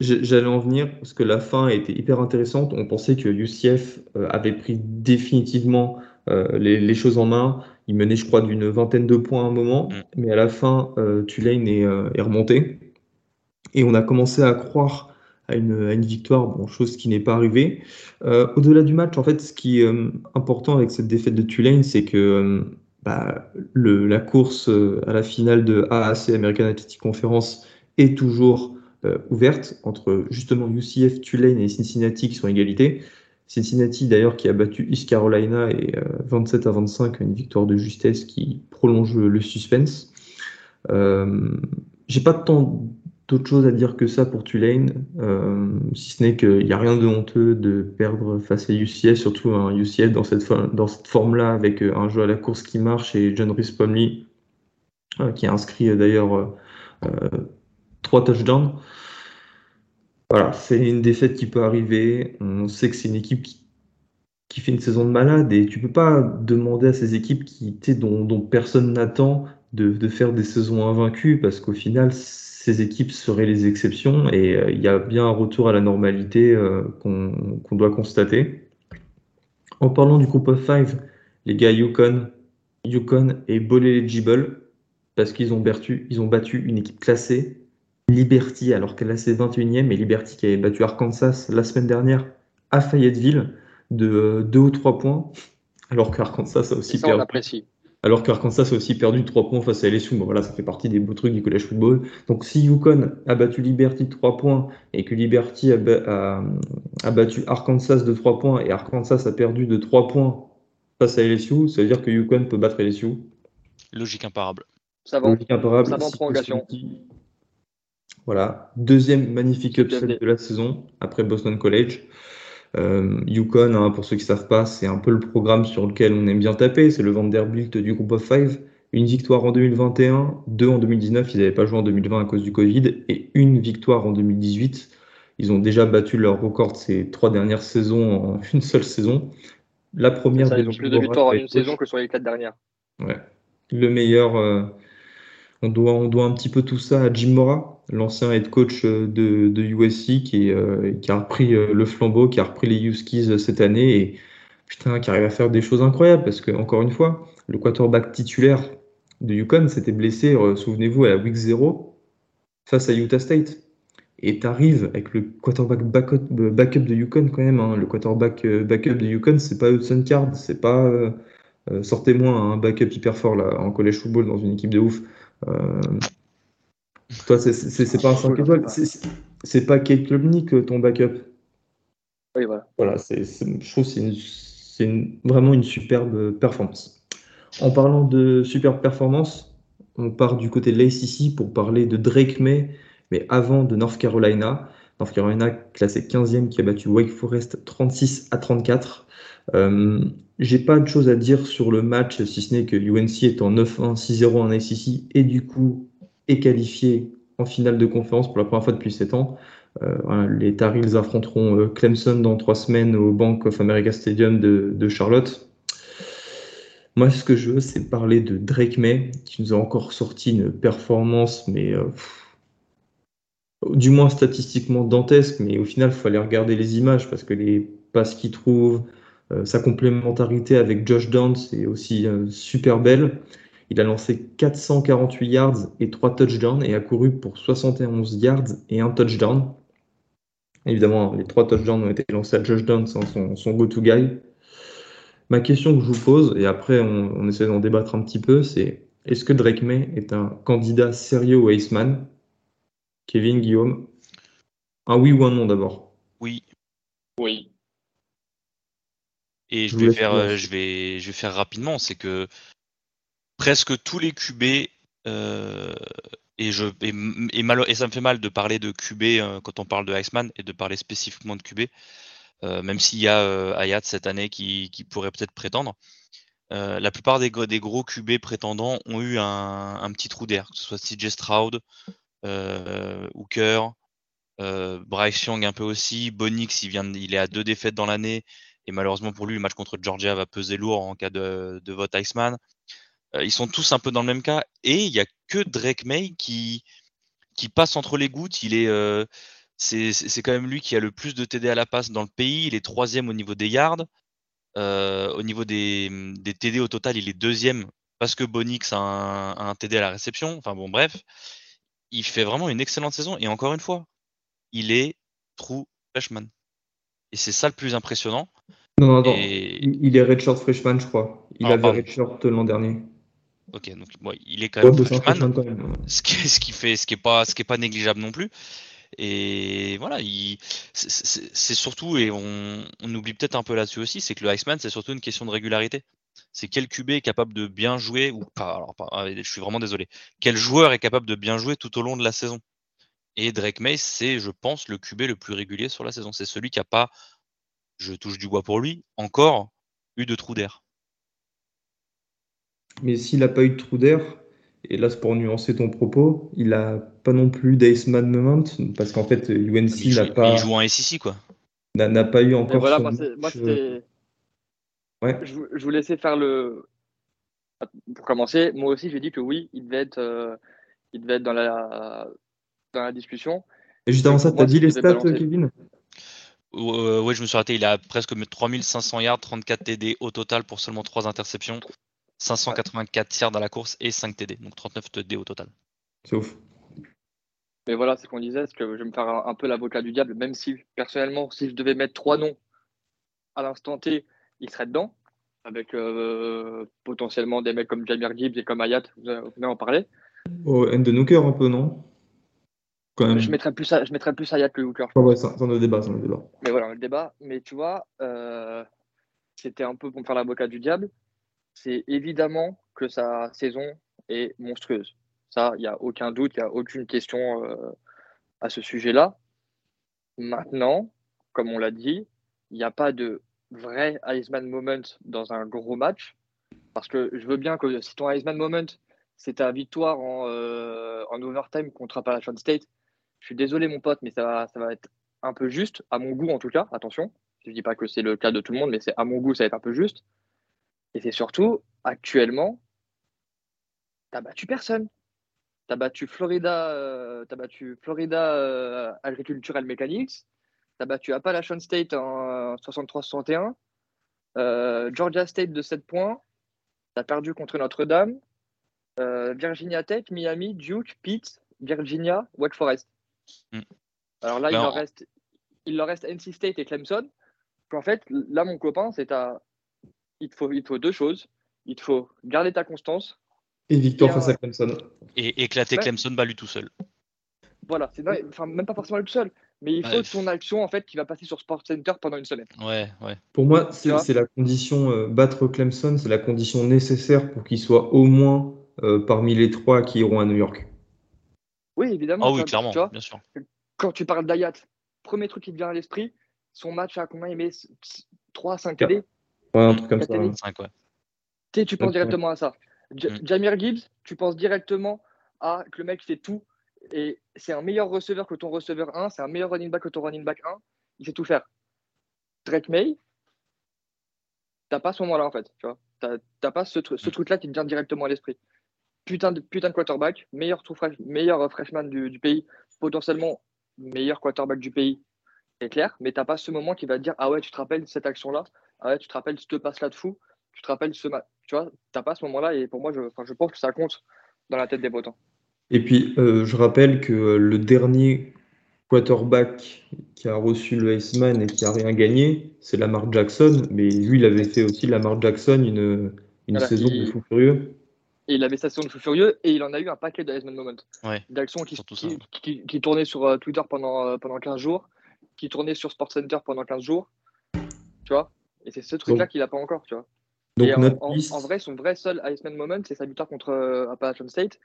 J'allais en venir parce que la fin était hyper intéressante. On pensait que UCF euh, avait pris définitivement euh, les, choses en main. Il menait, je crois, d'une vingtaine de points à un moment, mm. mais à la fin, euh, Tulane est, remonté. Et on a commencé à croire à une, victoire, bon, chose qui n'est pas arrivée. Au-delà du match, en fait, ce qui est important avec cette défaite de Tulane, c'est que bah, la course à la finale de AAC, American Athletic Conference, est toujours euh, ouverte entre justement UCF, Tulane et Cincinnati qui sont égalité. Cincinnati d'ailleurs qui a battu East Carolina et 27 euh, à 25, une victoire de justesse qui prolonge le suspense. Euh, J'ai pas tant d'autres choses à dire que ça pour Tulane, si ce n'est qu'il n'y a rien de honteux de perdre face à UCF, surtout un UCF dans cette, dans cette forme-là avec un jeu à la course qui marche et John Rhys Plumlee qui a inscrit d'ailleurs trois touchdowns. Voilà, c'est une défaite qui peut arriver. On sait que c'est une équipe qui, fait une saison de malade et tu peux pas demander à ces équipes qui, dont, dont personne n'attend de, faire des saisons invaincues parce qu'au final, ces équipes seraient les exceptions et euh, il y a bien un retour à la normalité euh, qu'on doit constater. En parlant du groupe of five, les gars Yukon, est bowl eligible parce qu'ils ont, ont battu une équipe classée Liberty, alors qu'elle a ses 21e, et Liberty qui avait battu Arkansas la semaine dernière à Fayetteville de 2 ou 3 points, alors qu'Arkansas a aussi perdu. Alors qu'Arkansas a aussi perdu 3 points face à LSU. Bon, voilà, ça fait partie des beaux trucs du college football. Donc, si Yukon a battu Liberty de 3 points et que Liberty a, a, battu Arkansas de 3 points et Arkansas a perdu de 3 points face à LSU, ça veut dire que Yukon peut battre LSU. Logique imparable. Ça va, Logique imparable. Ça va en prolongation. Voilà, deuxième magnifique upset de la saison après Boston College. Euh, Yukon, hein, pour ceux qui ne savent pas, c'est un peu le programme sur lequel on aime bien taper. C'est le Vanderbilt du groupe of five. Une victoire en 2021, deux en 2019. Ils n'avaient pas joué en 2020 à cause du Covid. Et une victoire en 2018. Ils ont déjà battu leur record ces trois dernières saisons en *laughs* une seule saison. La première. Ça, plus de victoires en une saison que sur les quatre dernières. Ouais. Le meilleur. Euh, on, doit, on doit un petit peu tout ça à Jim Mora, l'ancien head coach euh, de, USC qui, euh, qui, a repris euh, le flambeau, qui a repris les Huskies cette année et putain, qui arrive à faire des choses incroyables parce que, encore une fois, le quarterback titulaire de Yukon s'était blessé, souvenez-vous, à la week 0 face à Utah State. Et tu arrives avec le quarterback backup, de Yukon quand même. Hein. Le quarterback backup de Yukon, c'est pas Hudson Card, c'est pas sortez-moi un backup hyper fort là en college football dans une équipe de ouf. Toi, c'est pas un 5 étoiles. C'est pas Kate Klubnik, ton backup. Oui, voilà. Je trouve que c'est, vraiment une superbe performance. En parlant de superbe performance, on part du côté de l'ACC pour parler de Drake May, mais avant de North Carolina. North Carolina classé 15e qui a battu Wake Forest 36 à 34. Euh, j'ai pas de choses à dire sur le match, si ce n'est que UNC est en 9-1, 6-0 en ACC et du coup qualifié en finale de conférence pour la première fois depuis 7 ans. Euh, les Tar affronteront euh, Clemson dans 3 semaines au Bank of America Stadium de, Charlotte. Moi, ce que je veux, c'est parler de Drake May, qui nous a encore sorti une performance, mais du moins statistiquement dantesque, mais au final, il fallait regarder les images parce que les passes qu'il trouve, euh, sa complémentarité avec Josh Downs est aussi euh, super belle. Il a lancé 448 yards et 3 touchdowns et a couru pour 71 yards et un touchdown. Évidemment, les 3 touchdowns ont été lancés à Josh Downs, son, son go-to guy. Ma question que je vous pose, et après on, on essaie d'en débattre un petit peu, c'est est-ce que Drake May est un candidat sérieux au Iceman? Kevin, Guillaume? Un oui ou un non d'abord Oui. Oui. Et je, vais faire, euh, je, vais, je vais faire rapidement, c'est que presque tous les QB, euh, et, je, et, et, ça me fait mal de parler de QB euh, quand on parle de Iceman et de parler spécifiquement de QB, même s'il y a Ayat cette année qui, pourrait peut-être prétendre. la plupart des, gros QB prétendants ont eu un, petit trou d'air, que ce soit CJ Stroud, euh, Hooker, euh, Bryce Young un peu aussi, Bonix il, vient, il est à deux défaites dans l'année et malheureusement pour lui le match contre Georgia va peser lourd en cas de, vote Iceman. Euh, ils sont tous un peu dans le même cas et il n'y a que Drake May qui, qui passe entre les gouttes. Il est, c'est, quand même lui qui a le plus de TD à la passe dans le pays. Il est troisième au niveau des yards. au niveau des, des, TD au total, il est deuxième parce que Bonix a un, TD à la réception. Enfin bon, bref il fait vraiment une excellente saison. Et encore une fois, il est true freshman. Et c'est ça le plus impressionnant. Non, non, non. Il est redshirt freshman, je crois. Il ah, avait redshirt l'an dernier. Ok, donc il est quand même freshman. Ce, qui, ce, qui, fait, ce qui est pas, ce qui est pas négligeable non plus. Et voilà, c'est surtout, et on, on oublie peut-être un peu là-dessus aussi, c'est que le Iceman, c'est surtout une question de régularité c'est quel QB est capable de bien jouer, ou pas, alors ah, je suis vraiment désolé, quel joueur est capable de bien jouer tout au long de la saison? Et Drake May, c'est, je pense, le QB le plus régulier sur la saison. C'est celui qui n'a pas, je touche du bois pour lui, encore eu de trou d'air. Mais s'il n'a pas eu de trou d'air, et là c'est pour nuancer ton propos, il n'a pas non plus d'Aceman Moment, parce qu'en fait UNC n'a pas. Il joue en SEC quoi. N'a pas eu encore. voilà, moi, c'était je, vous laissais faire le. Pour commencer, moi aussi, j'ai dit que oui, il devait être, euh, il devait être dans, la, dans la discussion. Et juste avant ça, tu as dit les stats, Kevin? Euh, Oui, je me suis raté. Il a presque 3500 yards, 34 TD au total pour seulement 3 interceptions, 584 yards dans la course et 5 TD, donc 39 TD au total. C'est ouf. Mais voilà, c'est ce qu'on disait, c'est que je vais me faire un, un peu l'avocat du diable, même si personnellement, si je devais mettre trois noms à l'instant T il serait dedans, avec euh, potentiellement des mecs comme Jamir Gibbs et comme Hayat, vous venez en parler. Oh, end de Nooker un peu, non? Je mettrais plus, je mettrais plus Hayat que Hooker. ouais, c'est un débat, c'est un débat. Mais voilà, le débat. Mais tu vois, euh, c'était un peu pour me faire l'avocat du diable. C'est évidemment que sa saison est monstrueuse. Ça, il n'y a aucun doute, il n'y a aucune question euh, à ce sujet-là. Maintenant, comme on l'a dit, il n'y a pas de vrai Iceman moment dans un gros match. Parce que je veux bien que si ton Iceman moment, c'est ta victoire en, euh, en, overtime contre Appalachian State, je suis désolé, mon pote, mais ça va, ça va être un peu juste, à mon goût en tout cas. Attention, je ne dis pas que c'est le cas de tout le monde, mais c'est à mon goût, ça va être un peu juste. Et c'est surtout, actuellement, t'as battu personne. T'as battu Florida, euh, as battu Florida euh, Agricultural Mechanics, tu as battu Appalachian State en 63-61, euh, Georgia State de 7 points, tu as perdu contre Notre-Dame, euh, Virginia Tech, Miami, Duke, Pitt, Virginia, Wake Forest. Hmm. Alors là, il, leur reste, il leur reste NC State et Clemson. En fait, là, mon copain, c'est à... il, te faut, il faut deux choses. Il te faut garder ta constance. Et victoire face à Clemson. Et éclater Clemson balu tout seul. Voilà, c'est enfin, même pas forcément le tout seul mais il faut son action en fait qui va passer sur Sport Center pendant une semaine. Ouais, ouais. Pour moi, c'est la condition euh, battre Clemson, c'est la condition nécessaire pour qu'il soit au moins euh, parmi les trois qui iront à New York. Oui, évidemment. Ah oui, clairement, bien sûr. Quand tu parles d'Ayat, premier truc qui te vient à l'esprit, son match à combien il met? 3, 5 TD Ouais, un truc comme ça. 5, ouais. Tu, penses directement à ça. Mm. Jamir Gibbs, tu penses directement à que le mec fait tout et c'est un meilleur receveur que ton receveur 1, c'est un meilleur running back que ton running back 1, il sait tout faire. Drake May, t'as pas ce moment-là en fait, tu vois. T'as pas ce, ce mm. truc-là qui te vient directement à l'esprit. Putain de, putain de quarterback, meilleur, meilleur freshman du, pays, potentiellement meilleur quarterback du pays, c'est clair, mais t'as pas ce moment qui va te dire Ah ouais, tu te rappelles cette action-là, ah ouais, tu te rappelles ce passe-là de fou, tu te rappelles ce match, tu vois, t'as pas ce moment-là, et pour moi, je, je pense que ça compte dans la tête des votants. Et puis, euh, je rappelle que le dernier quarterback qui a reçu le Iceman et qui a rien gagné, c'est Lamar Jackson. Mais lui, il avait fait aussi Lamar Jackson une, une saison de fou furieux. Et il avait sa saison de fou furieux et il en a eu un paquet de Iceman Moment. Ouais, qui, qui, qui, tournait sur euh, Twitter pendant, euh, pendant 15 jours, qui tournait sur SportsCenter pendant 15 jours. Tu vois Et c'est ce truc-là qu'il n'a pas encore, tu vois. Donc, en, vrai, son vrai seul Iceman Moment, c'est sa victoire contre Appalachian State.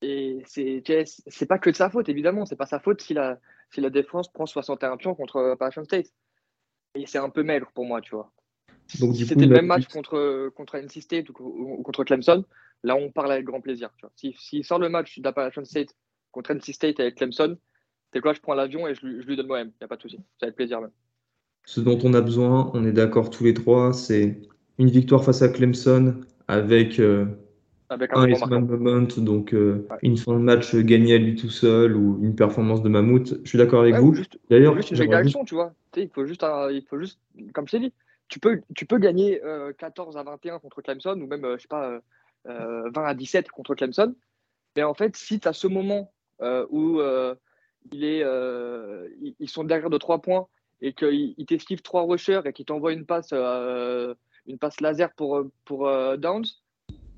Et c'est pas que de sa faute, évidemment. C'est pas sa faute si la, si la défense prend 61 pions contre Appalachian State. Et c'est un peu maigre pour moi, tu vois. Donc, si c'était le même match contre, contre NC State ou, contre Clemson, là, on parle avec grand plaisir. S'il si, sort le match d'Appalachian State contre NC State avec Clemson, c'est quoi, je prends l'avion et je, je, lui donne moi-même. Il n'y a pas de souci. Ça va être plaisir même. Ce dont on a besoin, on est d'accord tous les trois, c'est une victoire face à Clemson avec euh, avec un, un moment, donc euh, une fin de match gagnée à lui tout seul ou une performance de Mammouth. Je suis d'accord avec vous. D'ailleurs, juste une réaction, tu vois. il faut juste, il faut juste, comme je t'ai dit, tu peux, tu peux gagner 14 euh, à 21 contre Clemson ou même, euh, je sais pas, 20 à 17 contre Clemson. Mais en fait, si tu as ce moment où il est, ils sont derrière de 3 points et qu'ils t'esquivent 3 rushers et qu'ils t'envoient une passe, une passe laser pour, pour Downs,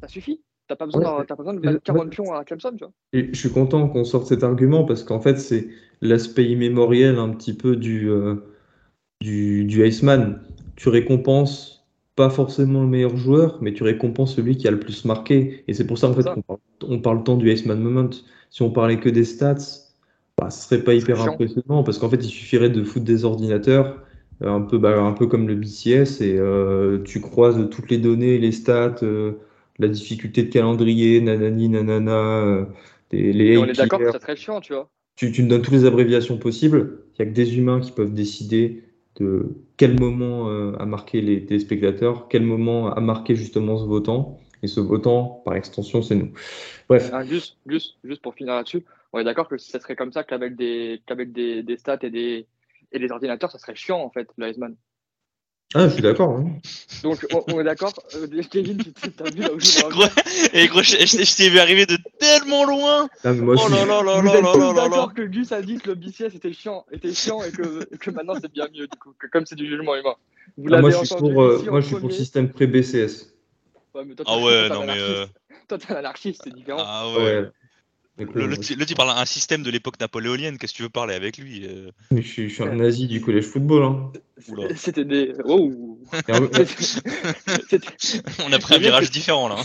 ça suffit. T'as pas besoin, pas besoin de mettre 40 pions à Clemson, tu vois. Et je suis content qu'on sorte cet argument parce qu'en fait, c'est l'aspect immémoriel un petit peu du, euh, du, du Iceman. Tu récompenses pas forcément le meilleur joueur, mais tu récompenses celui qui a le plus marqué. Et c'est pour ça en fait qu'on parle, on parle tant du Iceman Moment. Si on parlait que des stats, bah, ce serait pas hyper impressionnant parce qu'en fait, il suffirait de foutre des ordinateurs. Euh, un peu, bah, un peu comme le BCS, et euh, tu croises toutes les données, les stats, la difficulté de calendrier, nanani, nanana. Euh, les, on est d'accord que c'est très chiant, tu vois. Tu, tu, me donnes toutes les abréviations possibles. Il n'y a que des humains qui peuvent décider de quel moment euh, a marqué les téléspectateurs, quel moment a marqué justement ce votant. Et ce votant, par extension, c'est nous. Bref. Ah, juste, juste, juste pour finir là-dessus, on est d'accord que ça serait comme ça qu'avec des, qu'avec des, des, stats et des, et des ordinateurs, ça serait chiant en fait, le Iceman. Ah, je suis d'accord. Hein. Donc, on, est d'accord. Euh, *laughs* Kevin, tu t'as vu là où je Et gros, je, t'ai vu arriver de tellement loin. Ah, moi oh là là là là là là d'accord que Gus a dit que le BCS était chiant, était chiant et que, que maintenant c'est bien mieux, du coup, que comme c'est du jugement humain. Vous ah, moi, je suis pour, euh, moi, je suis pour le système pré-BCS. Ouais, mais toi, ah ouais, non mais. Euh... Toi, t'es un anarchiste, c'est différent. Ah ouais. Le, tu parles d'un système de l'époque napoléonienne, qu'est-ce que tu veux parler avec lui euh je, suis, un nazi du collège football. Hein. *laughs* C'était des. Oh. *laughs* On a pris un virage différent là. Hein.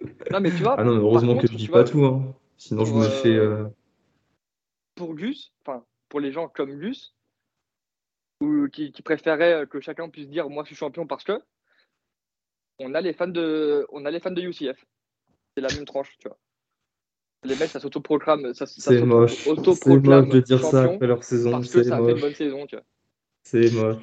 *laughs* non, mais tu vois. Ah non, heureusement que je dis pas tout. Hein. Sinon, je me euh, fais. Euh, pour Gus, enfin, pour les gens comme Gus, ou qui, qui, préféraient que chacun puisse dire moi je suis champion parce que on a les fans de, on a les fans de UCF. C'est la même tranche, tu vois les mecs, ça s'autoproclame. Ça, ça c'est moche. C'est moche de dire ça après leur saison. Parce que ça a fait une bonne saison, tu vois. C'est moche.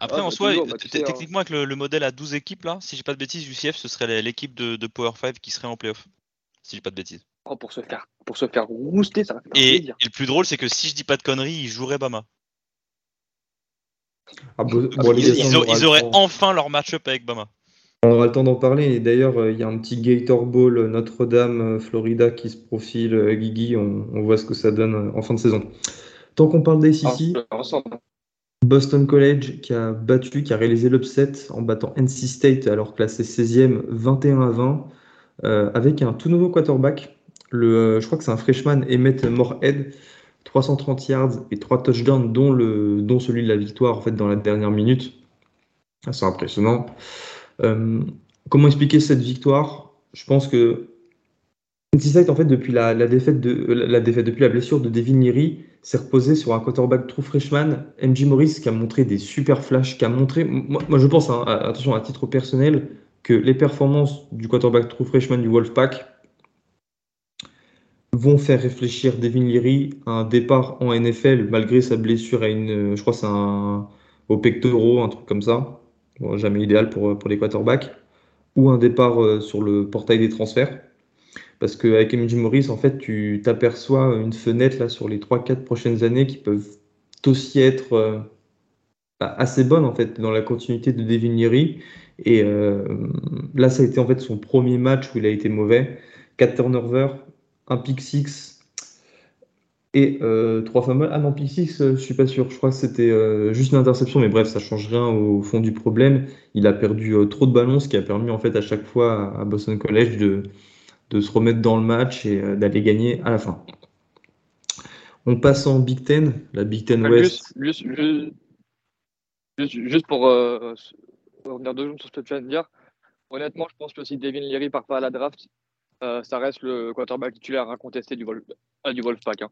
Après, en soi, bah, techniquement, avec le, modèle à 12 équipes, là, si j'ai pas de bêtises, UCF, ce serait l'équipe de, de, Power 5 qui serait en playoff. Si j'ai pas de bêtises. Oh, pour se faire, pour se faire rouster, ça va faire et, et, le plus drôle, c'est que si je dis pas de conneries, ils joueraient Bama. Ah, bon, ils, ils, auraient enfin leur match-up avec Bama. On aura le temps d'en parler. Et d'ailleurs, euh, il y a un petit Gator Bowl euh, Notre-Dame, euh, Florida qui se profile. Guigui, on, voit ce que ça donne en fin de saison. Tant qu'on parle des ah, Boston College qui a battu, qui a réalisé l'upset en battant NC State, alors classé 16e, 21 à 20, avec un tout nouveau quarterback. Le, je crois que c'est un freshman, Emmett Morehead. 330 yards et 3 touchdowns, dont, le, dont celui de la victoire en fait, dans la dernière minute. C'est impressionnant. Euh, comment expliquer cette victoire? Je pense que Insight, en fait, depuis la, défaite de, la défaite, depuis la blessure de Devin Leary, s'est reposé sur un quarterback true freshman, MJ Morris, qui a montré des super flashs, qui a montré, moi, je pense, hein, attention, à titre personnel, que les performances du quarterback true freshman du Wolfpack vont faire réfléchir Devin Leary à un départ en NFL malgré sa blessure à une, je crois c'est un au pectoraux, un truc comme ça, jamais idéal pour, pour les quarterbacks, ou un départ euh, sur le portail des transferts. Parce qu'avec MJ Morris, en fait, tu t'aperçois une fenêtre là sur les 3-4 prochaines années qui peuvent aussi être euh, bah, assez bonnes en fait dans la continuité de Devin Leary. Et euh, là, ça a été en fait son premier match où il a été mauvais. 4 turnovers, un pick 6 et euh, 3 fumbles. Ah non, pick 6, euh, je suis pas sûr. Je crois que c'était euh, juste une interception, mais bref, ça change rien au fond du problème. Il a perdu euh, trop de ballons, ce qui a permis en fait à chaque fois à Boston College de, de se remettre dans le match et d'aller gagner à la fin. On passe en Big Ten, la Big Ten West. Juste, juste, juste pour revenir deux jours sur ce que tu viens de dire, honnêtement, je pense que si Devin Leary part pas à la draft, ça reste le quarterback titulaire incontesté du, euh, du Wolfpack. Hein.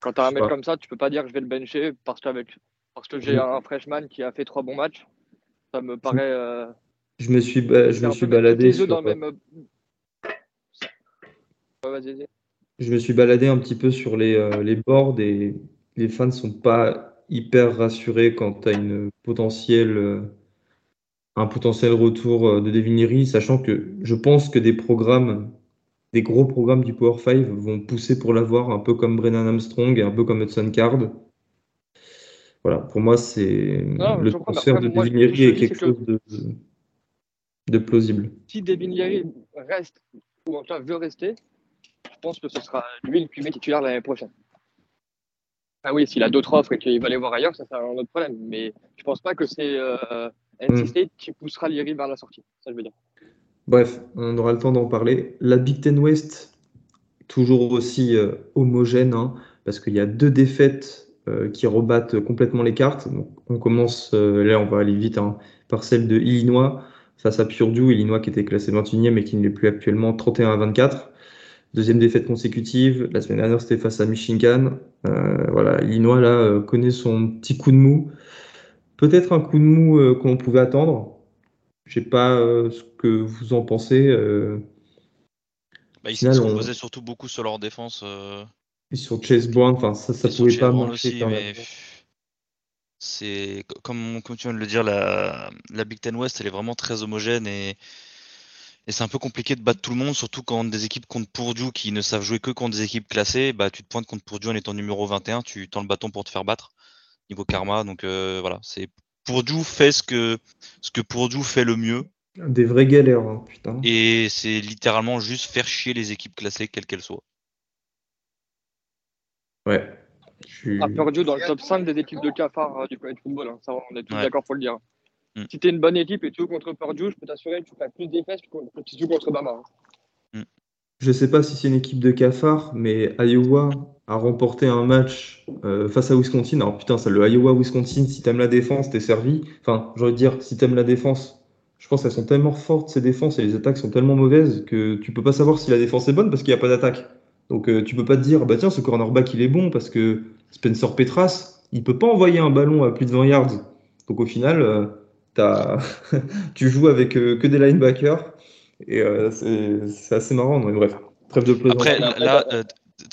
Quand tu as un mec comme ça, tu peux pas dire que je vais le bencher parce, parce que j'ai un freshman qui a fait trois bons matchs. Ça me paraît. Euh, je me suis, je me suis baladé. Sur... Dans même... je me suis baladé un petit peu sur les, les boards et les fans sont pas hyper rassuré quand tu as une potentielle, euh, un potentiel retour euh, de Devin sachant que je pense que des programmes, des gros programmes du Power 5 vont pousser pour l'avoir, un peu comme Brennan Armstrong et un peu comme Hudson Card. Voilà, pour moi, c'est le transfert de Devin est quelque chose de, de, plausible. Si Devin reste, ou en tout cas veut rester, je pense que ce sera lui le QB titulaire l'année prochaine. Ah oui, s'il a d'autres offres et qu'il va aller voir ailleurs, ça c'est un autre problème. Mais je pense pas que c'est euh, NC hmm. State qui poussera Liri vers la sortie. Ça, je veux dire. Bref, on aura le temps d'en parler. La Big Ten West, toujours aussi euh, homogène, hein, parce qu'il y a deux défaites euh, qui rebattent complètement les cartes. on commence, là on va aller vite, hein, par celle de Illinois face à Purdue, Illinois qui était classé 21e et qui ne l'est plus actuellement 31 à 24. Deuxième défaite consécutive. La semaine dernière, c'était face à Michigan. Euh, voilà, Illinois là euh, connaît son petit coup de mou. Peut-être un coup de mou euh, qu'on pouvait attendre. Je sais pas ce que vous en pensez. Bah, ils se reposaient surtout beaucoup sur leur défense. Et sur Chase Brown, enfin ça, ça pouvait pas marcher. c'est comme, comme, tu viens de le dire, la, la Big Ten West, elle est vraiment très homogène et et c'est un peu compliqué de battre tout le monde, surtout quand des équipes contre Purdue qui ne savent jouer que contre des équipes classées, bah, tu te pointes contre Purdue en étant numéro 21, tu tends le bâton pour te faire battre, niveau karma. Donc euh, voilà, c'est Purdue fait ce que, ce que Purdue fait le mieux. Des vraies galères, hein, putain. Et c'est littéralement juste faire chier les équipes classées, quelles qu'elles soient. Ouais. Je ah, Purdue dans le top 5 des équipes de cafard euh, du college football, hein. ça on est tous d'accord pour le dire. Mm. Si tu es une bonne équipe et tu joues contre Purdue, je peux t'assurer que tu fais plus d'effets que tu joues contre Bama. Hein. Mm. Je sais pas si c'est une équipe de cafard, mais Iowa a remporté un match euh, face à Wisconsin. Alors putain, ça, le Iowa-Wisconsin, si t'aimes la défense, t'es servi. Enfin, j'aurais dire, si t'aimes la défense, je pense qu'elles sont tellement fortes ces défenses et les attaques sont tellement mauvaises que tu peux pas savoir si la défense est bonne parce qu'il n'y a pas d'attaque. Donc euh, tu peux pas te dire, bah tiens, ce cornerback il est bon parce que Spencer Petras, il peut pas envoyer un ballon à plus de 20 yards. Donc au final, euh, *laughs* tu joues avec euh, que des linebackers et euh, c'est assez marrant. Mais bref, trêve de plaisanterie. Après, là, euh,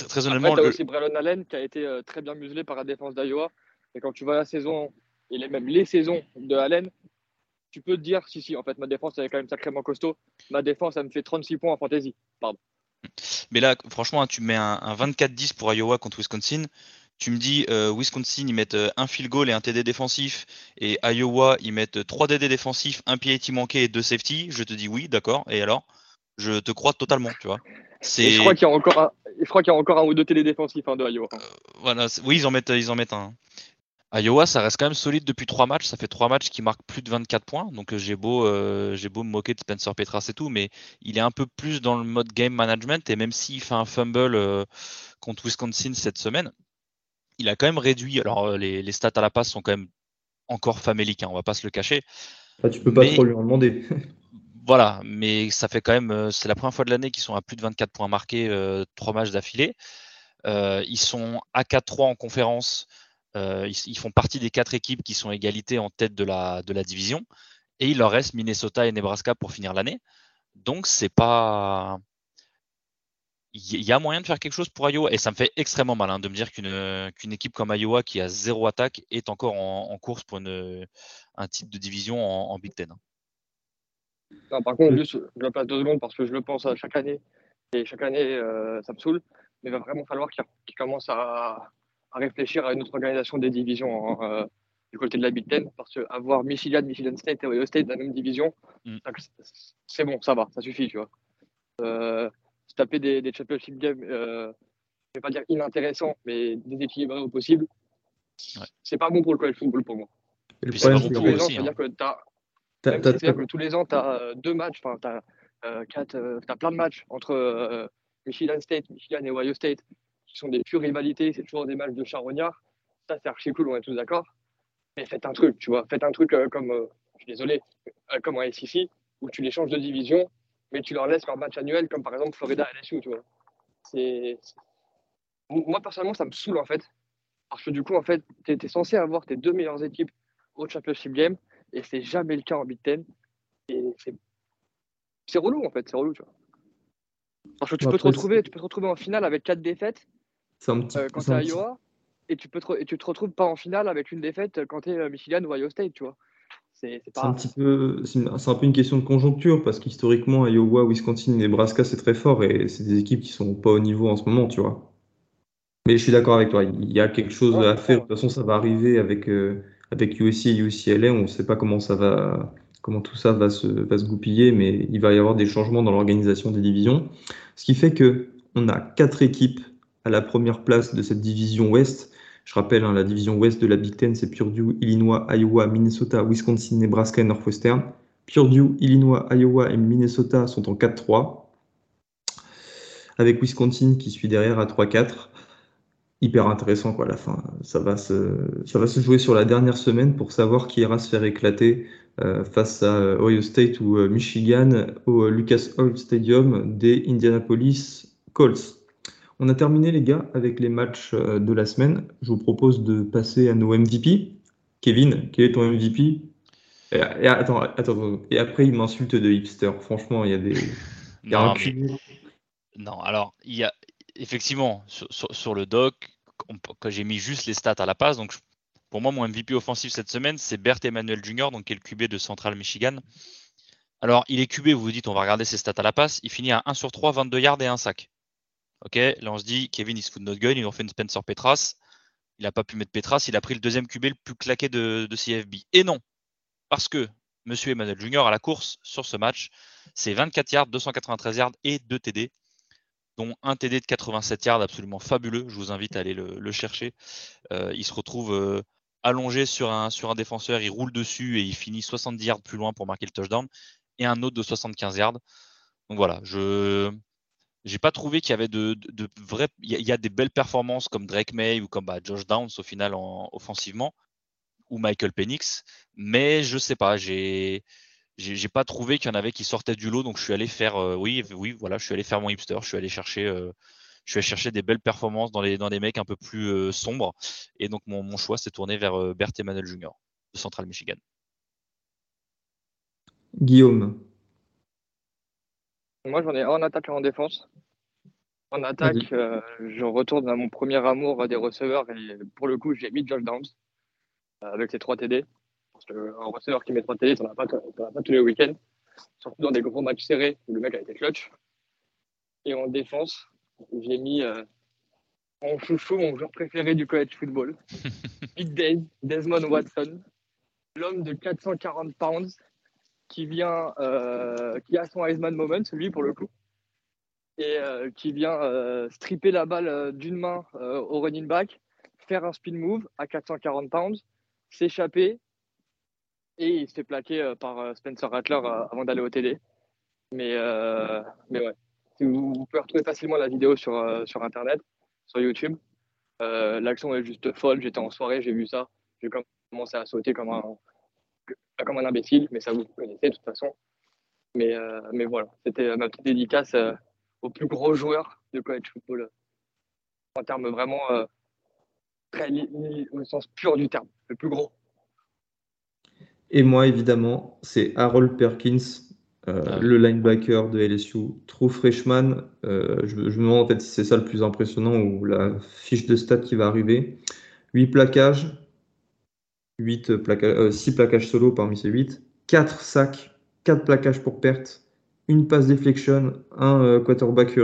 très honnêtement. tu as aussi Brandon Allen qui a été très bien muselé par la défense d'Iowa. Et quand tu vois la saison et même les saisons de Allen, tu peux te dire si, si, en fait, ma défense elle est quand même sacrément costaud. Ma défense, elle me fait 36 points en fantasy. Pardon. Mais là, franchement, hein, tu mets un, un 24-10 pour Iowa contre Wisconsin tu me dis euh, Wisconsin ils mettent euh, un field goal et un TD défensif et Iowa ils mettent 3 DD défensifs, un PAT manqué et deux safety, je te dis oui, d'accord. Et alors? Je te crois totalement, tu vois. Je crois qu'il y a encore un, je crois qu'il y a encore un ou deux TD défensifs hein, de Iowa. Euh, voilà, oui, ils en mettent ils en mettent un. Iowa, ça reste quand même solide depuis trois matchs. Ça fait trois matchs qui marquent plus de 24 points. Donc euh, j'ai beau, euh, j'ai beau me moquer de Spencer Petras et tout, mais il est un peu plus dans le mode game management. Et même s'il fait un fumble euh, contre Wisconsin cette semaine, il a quand même réduit. Alors les, stats à la passe sont quand même encore faméliques, hein, on va pas se le cacher. Ah, tu peux pas trop lui en demander. *laughs* voilà, mais ça fait quand même. C'est la première fois de l'année qu'ils sont à plus de 24 points marqués, trois matchs d'affilée. ils sont à 4-3 en conférence. Euh, ils, font partie des quatre équipes qui sont égalité en tête de la, de la division. Et il leur reste Minnesota et Nebraska pour finir l'année. Donc, c'est pas. Il y a moyen de faire quelque chose pour Iowa. Et ça me fait extrêmement mal hein, de me dire qu'une équipe comme Iowa, qui a zéro attaque, est encore en, course pour une, un titre de division en, Big Ten. par contre, juste, je la place deux secondes parce que je le pense à chaque année. Et chaque année, euh, ça me saoule. Mais il va vraiment falloir qu'il commence à, à réfléchir à une autre organisation des divisions hein, euh, du côté de la Big Ten, parce qu'avoir Michigan, Michigan State et Ohio State dans la même division, mm. c'est bon, ça va, ça suffit, tu vois. Euh, se taper des, des championship games, euh, je vais pas dire inintéressants, mais déséquilibrés au possible, c'est pas bon pour le college football pour moi. Et c'est que que tous les ans, tu as deux matchs, enfin, tu as, euh, as, plein de matchs entre Michigan State, Michigan et Ohio State qui sont des pures rivalités, c'est toujours des matchs de charognards. Ça, c'est archi cool, on est tous d'accord. Mais faites un truc, tu vois. Faites un truc euh, comme, euh, je suis désolé, euh, comme en SEC, où tu les changes de division, mais tu leur laisses leur match annuel, comme par exemple Florida LSU, tu vois. C'est... Moi, personnellement, ça me saoule, en fait. Parce que du coup, en fait, tu es, censé avoir tes deux meilleures équipes au Championship Game, et c'est jamais le cas en Big Ten. Et c'est, c'est relou, en fait, c'est relou, tu vois. Parce que tu, peux te retrouver, tu peux te retrouver en finale avec quatre défaites euh, quand tu es à Iowa, et tu, peux te, et tu te retrouves pas en finale avec une défaite quand tu es euh, Michigan ou Iowa State, tu vois. C'est un petit peu, c'est un peu une question de conjoncture parce qu'historiquement, Iowa, Wisconsin, Nebraska, c'est très fort et c'est des équipes qui sont pas au niveau en ce moment, tu vois. Mais je suis d'accord avec toi, il y a quelque chose à faire. De toute façon, ça va arriver avec, euh, avec USC et UCLA. On ne sait pas comment ça va, comment tout ça va se, va se goupiller, mais il va y avoir des changements dans l'organisation des divisions. Ce qui fait que on a quatre équipes à la première place de cette division Ouest. Je rappelle, hein, la division Ouest de la Big Ten, c'est Purdue, Illinois, Iowa, Minnesota, Wisconsin, Nebraska et Northwestern. Purdue, Illinois, Iowa et Minnesota sont en 4-3, avec Wisconsin qui suit derrière à 3-4. Hyper intéressant quoi, la fin. Ça va, se, ça va se jouer sur la dernière semaine pour savoir qui ira se faire éclater euh, face à euh, Ohio State ou euh, Michigan au Lucas Oil Stadium des Indianapolis Colts. On a terminé les gars avec les matchs euh, de la semaine. Je vous propose de passer à nos MVP. Kevin, quel est ton MVP et, attends, attends, et après il m'insulte de hipster. Franchement, il y a des. non, alors il y a effectivement sur, le doc, quand j'ai mis juste les stats à la passe, donc pour moi mon MVP offensif cette semaine c'est Bert Emmanuel Jr. donc qui est le QB de Central Michigan. Alors il est QB, vous vous dites on va regarder ses stats à la passe, il finit à 1 sur 3, 22 yards et 1 sac. Ok, là on se dit, Kevin il se fout de notre gueule, ils ont fait une Spencer Petras. Il n'a pas pu mettre Petras, il a pris le deuxième QB le plus claqué de, CFB. Et non, parce que Monsieur Emmanuel Junior à la course sur ce match, c'est 24 yards, 293 yards et 2 TD, dont un TD de 87 yards absolument fabuleux. Je vous invite à aller le, chercher. Euh, il se retrouve euh, allongé sur un, sur un défenseur, il roule dessus et il finit 70 yards plus loin pour marquer le touchdown. Et un autre de 75 yards. Donc voilà, je, j'ai pas trouvé qu'il y avait de, de, vrais. Il y, a des belles performances comme Drake May ou comme bah, Josh Downs au final en, offensivement ou Michael Penix, mais je sais pas, j'ai j'ai pas trouvé qu'il y en avait qui sortaient du lot, donc je suis allé faire, euh, oui, oui, voilà, je suis allé faire mon hipster, je suis allé chercher, euh, je suis chercher des belles performances dans les dans des mecs un peu plus euh, sombres, et donc mon, mon choix s'est tourné vers Bert Emmanuel Jr. de Central Michigan. Guillaume. Moi, j'en ai un en attaque et en défense. En attaque, euh, je retourne à mon premier amour des receveurs et pour le coup, j'ai mis Josh Downs euh, avec ses 3 TD. Parce qu'un receveur qui met 3 TD, t'en as pas, pas tous les week-ends. Surtout dans des gros matchs serrés où le mec a été clutch. Et en défense, j'ai mis euh, mon chouchou, mon joueur préféré du college football, *laughs* Big Dave, Desmond Watson, l'homme de 440 pounds qui vient, euh, qui a son Heisman moment, celui pour le coup, et euh, qui vient euh, stripper la balle d'une main au running back, faire un spin move à 440 pounds, s'échapper et il se fait plaquer par Spencer Rattler avant d'aller au TD. Mais, mais ouais, vous, pouvez retrouver facilement la vidéo sur, sur Internet, sur YouTube. L'action est juste folle. J'étais en soirée, j'ai vu ça. J'ai commencé à sauter comme un, comme un imbécile, mais ça vous connaissez de toute façon. Mais, mais voilà, c'était ma petite dédicace au plus gros joueur de college football en termes vraiment très au sens pur du terme, le plus gros. Et moi, évidemment, c'est Harold Perkins, euh, ah le linebacker de LSU, true freshman. Euh, je, me demande en fait si c'est ça le plus impressionnant ou la fiche de stats qui va arriver. 8 plaquages, 8 plaquages 6 plaquages solo parmi ces 8, 4 sacs, 4 plaquages pour perte, une passe deflection, un euh, quarterback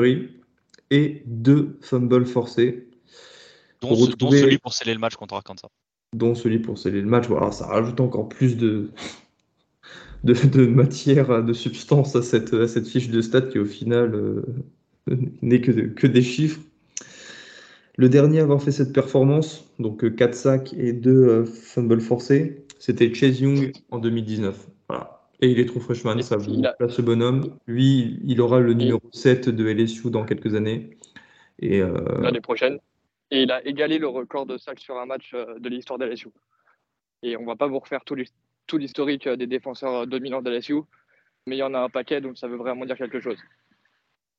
et 2 fumbles forcés. Dont, celui pour sceller le match contre Arkansas. Dont celui pour sceller le match. Voilà, ça rajoute encore plus de, *laughs* de, matière, de substance à cette, à cette fiche de stats qui au final euh, *laughs* n'est que, que des chiffres. Le dernier à avoir fait cette performance, donc 4 euh, sacs et 2 euh, fumbles forcés, c'était Chase Young en 2019. Voilà. Et il est trop freshman, ça vous place ce bonhomme. Lui, il aura le numéro 7 de LSU dans quelques années. Et L'année prochaine. Et il a égalé le record de sacs sur un match de l'histoire de LSU. Et on va pas vous refaire tout, tout l'historique des défenseurs dominants de LSU, mais il y en a un paquet, donc ça veut vraiment dire quelque chose.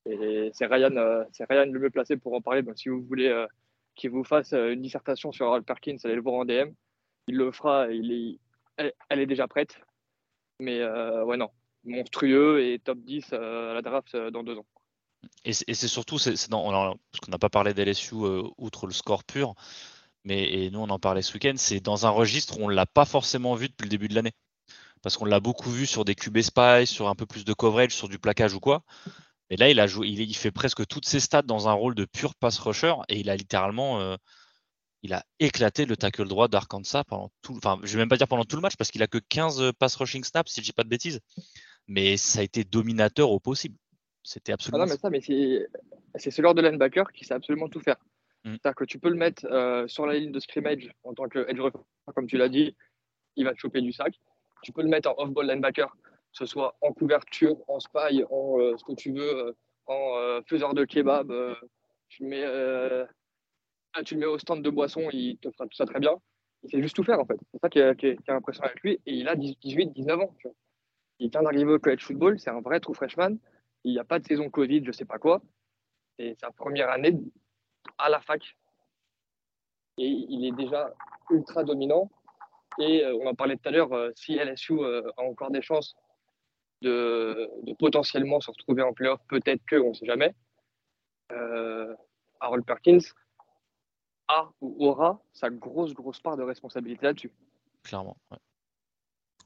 Et c'est Ryan, euh, c'est Ryan le mieux placé pour en parler. Donc si vous voulez euh, qu'il vous fasse euh, une dissertation sur Al Perkins, allez le voir en DM. Il le fera, il est, elle, est déjà prête. Mais ouais, non, monstrueux et top 10 à la draft dans deux ans. Et c'est surtout, c'est parce qu'on n'a pas parlé d'LSU outre le score pur, mais nous on en parlait ce week-end, c'est dans un registre où on ne l'a pas forcément vu depuis le début de l'année. Parce qu'on l'a beaucoup vu sur des QB spy, sur un peu plus de coverage, sur du plaquage ou quoi. Et là, il a joué, il, fait presque toutes ses stats dans un rôle de pur pass rusher et il a littéralement, euh, il a éclaté le tackle droit d'Arkansas pendant tout, enfin, je vais même pas dire pendant tout le match parce qu'il a que 15 pass rushing snaps si je dis pas de bêtises. Mais ça a été dominateur au possible. C'était absolument. Ah non, mais ça, mais c'est ce genre de linebacker qui sait absolument tout faire. Mm. C'est-à-dire que tu peux le mettre euh, sur la ligne de scrimmage en tant que edge comme tu l'as dit, il va te choper du sac. Tu peux le mettre en off-ball linebacker, que ce soit en couverture, en spy, en euh, ce que tu veux, euh, en faiseur de kebab. tu, le mets, ah, tu le mets au stand de boisson, il te fera tout ça très bien. Il sait juste tout faire en fait. C'est ça qui est, qui, impressionnant avec lui. Et il a 18, 19 ans. Il vient d'arriver au college football, c'est un vrai true freshman. Il n'y a pas de saison Covid, je sais pas quoi. Et sa première année à la fac. Et il est déjà ultra dominant. Et euh, on en parlait tout à l'heure, euh, si LSU euh, a encore des chances de, potentiellement se retrouver en playoff, peut-être que, on ne sait jamais, Harold Perkins a ou aura sa grosse, grosse part de responsabilité là-dessus. Clairement.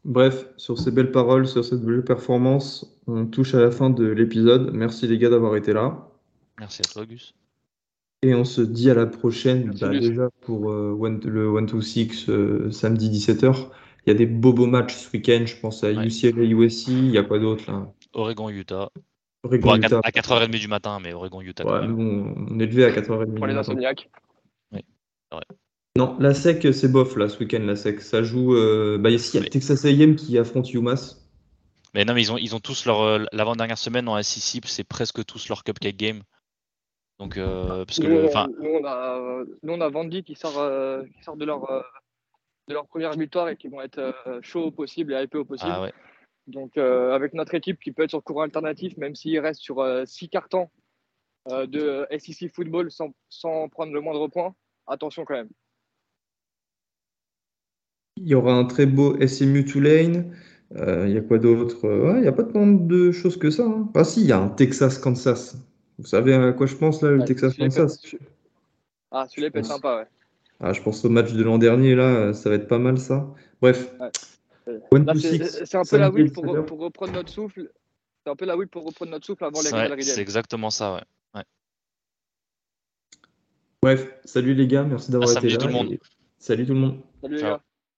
Bref, sur ces belles paroles, sur cette belle performance, on touche à la fin de l'épisode. Merci les gars d'avoir été là. Merci à toi, Gus. Et on se dit à la prochaine, bah, déjà pour euh, le 1-2-6 euh, samedi 17h. Il y a des bobos matchs ce week-end, je pense à UCLA, USC, il y a quoi d'autre là Oregon, Utah. Oregon, à, Utah. 4, h 30 du matin, mais Oregon, Utah. Ouais, nous, on est levé à 4h30. Pour les insomniaques. Oui, Non, la SEC, c'est bof là ce week-end, la SEC. Ça joue. Euh... Bah, ici, il y a Texas AM qui affronte UMass. Mais non, mais ils ont, ils ont tous leur. Euh, l'avant-dernière semaine en SEC, c'est presque tous leur cupcake game. Donc, euh, parce que, nous, nous, on a, nous, on a Vandy qui sort, euh, qui sort de, leur, euh, de leur première victoire et qui vont être chauds au possible et hypés au possible. Ah Donc, avec notre équipe qui peut être sur courant alternatif, même s'il reste sur six cartons de SEC football sans, sans prendre le moindre point, attention quand même. Il y aura un très beau SMU Tulane. Il y a quoi d'autre? Il n'y a pas tant de choses que ça. Hein. Ah si, il y a un Texas-Kansas. Vous savez à quoi je pense là, le Texas Kansas? Ah, celui-là peut être sympa, ouais. Ah, je pense au match de l'an dernier, là, ça va être pas mal ça. Bref. C'est un peu la whip pour, pour, reprendre notre souffle. C'est un peu la whip pour reprendre notre souffle avant les ouais, C'est exactement ça, ouais. ouais. Bref, salut les gars, merci d'avoir ah, été là. Tout le monde. Salut tout le monde. Salut les gars.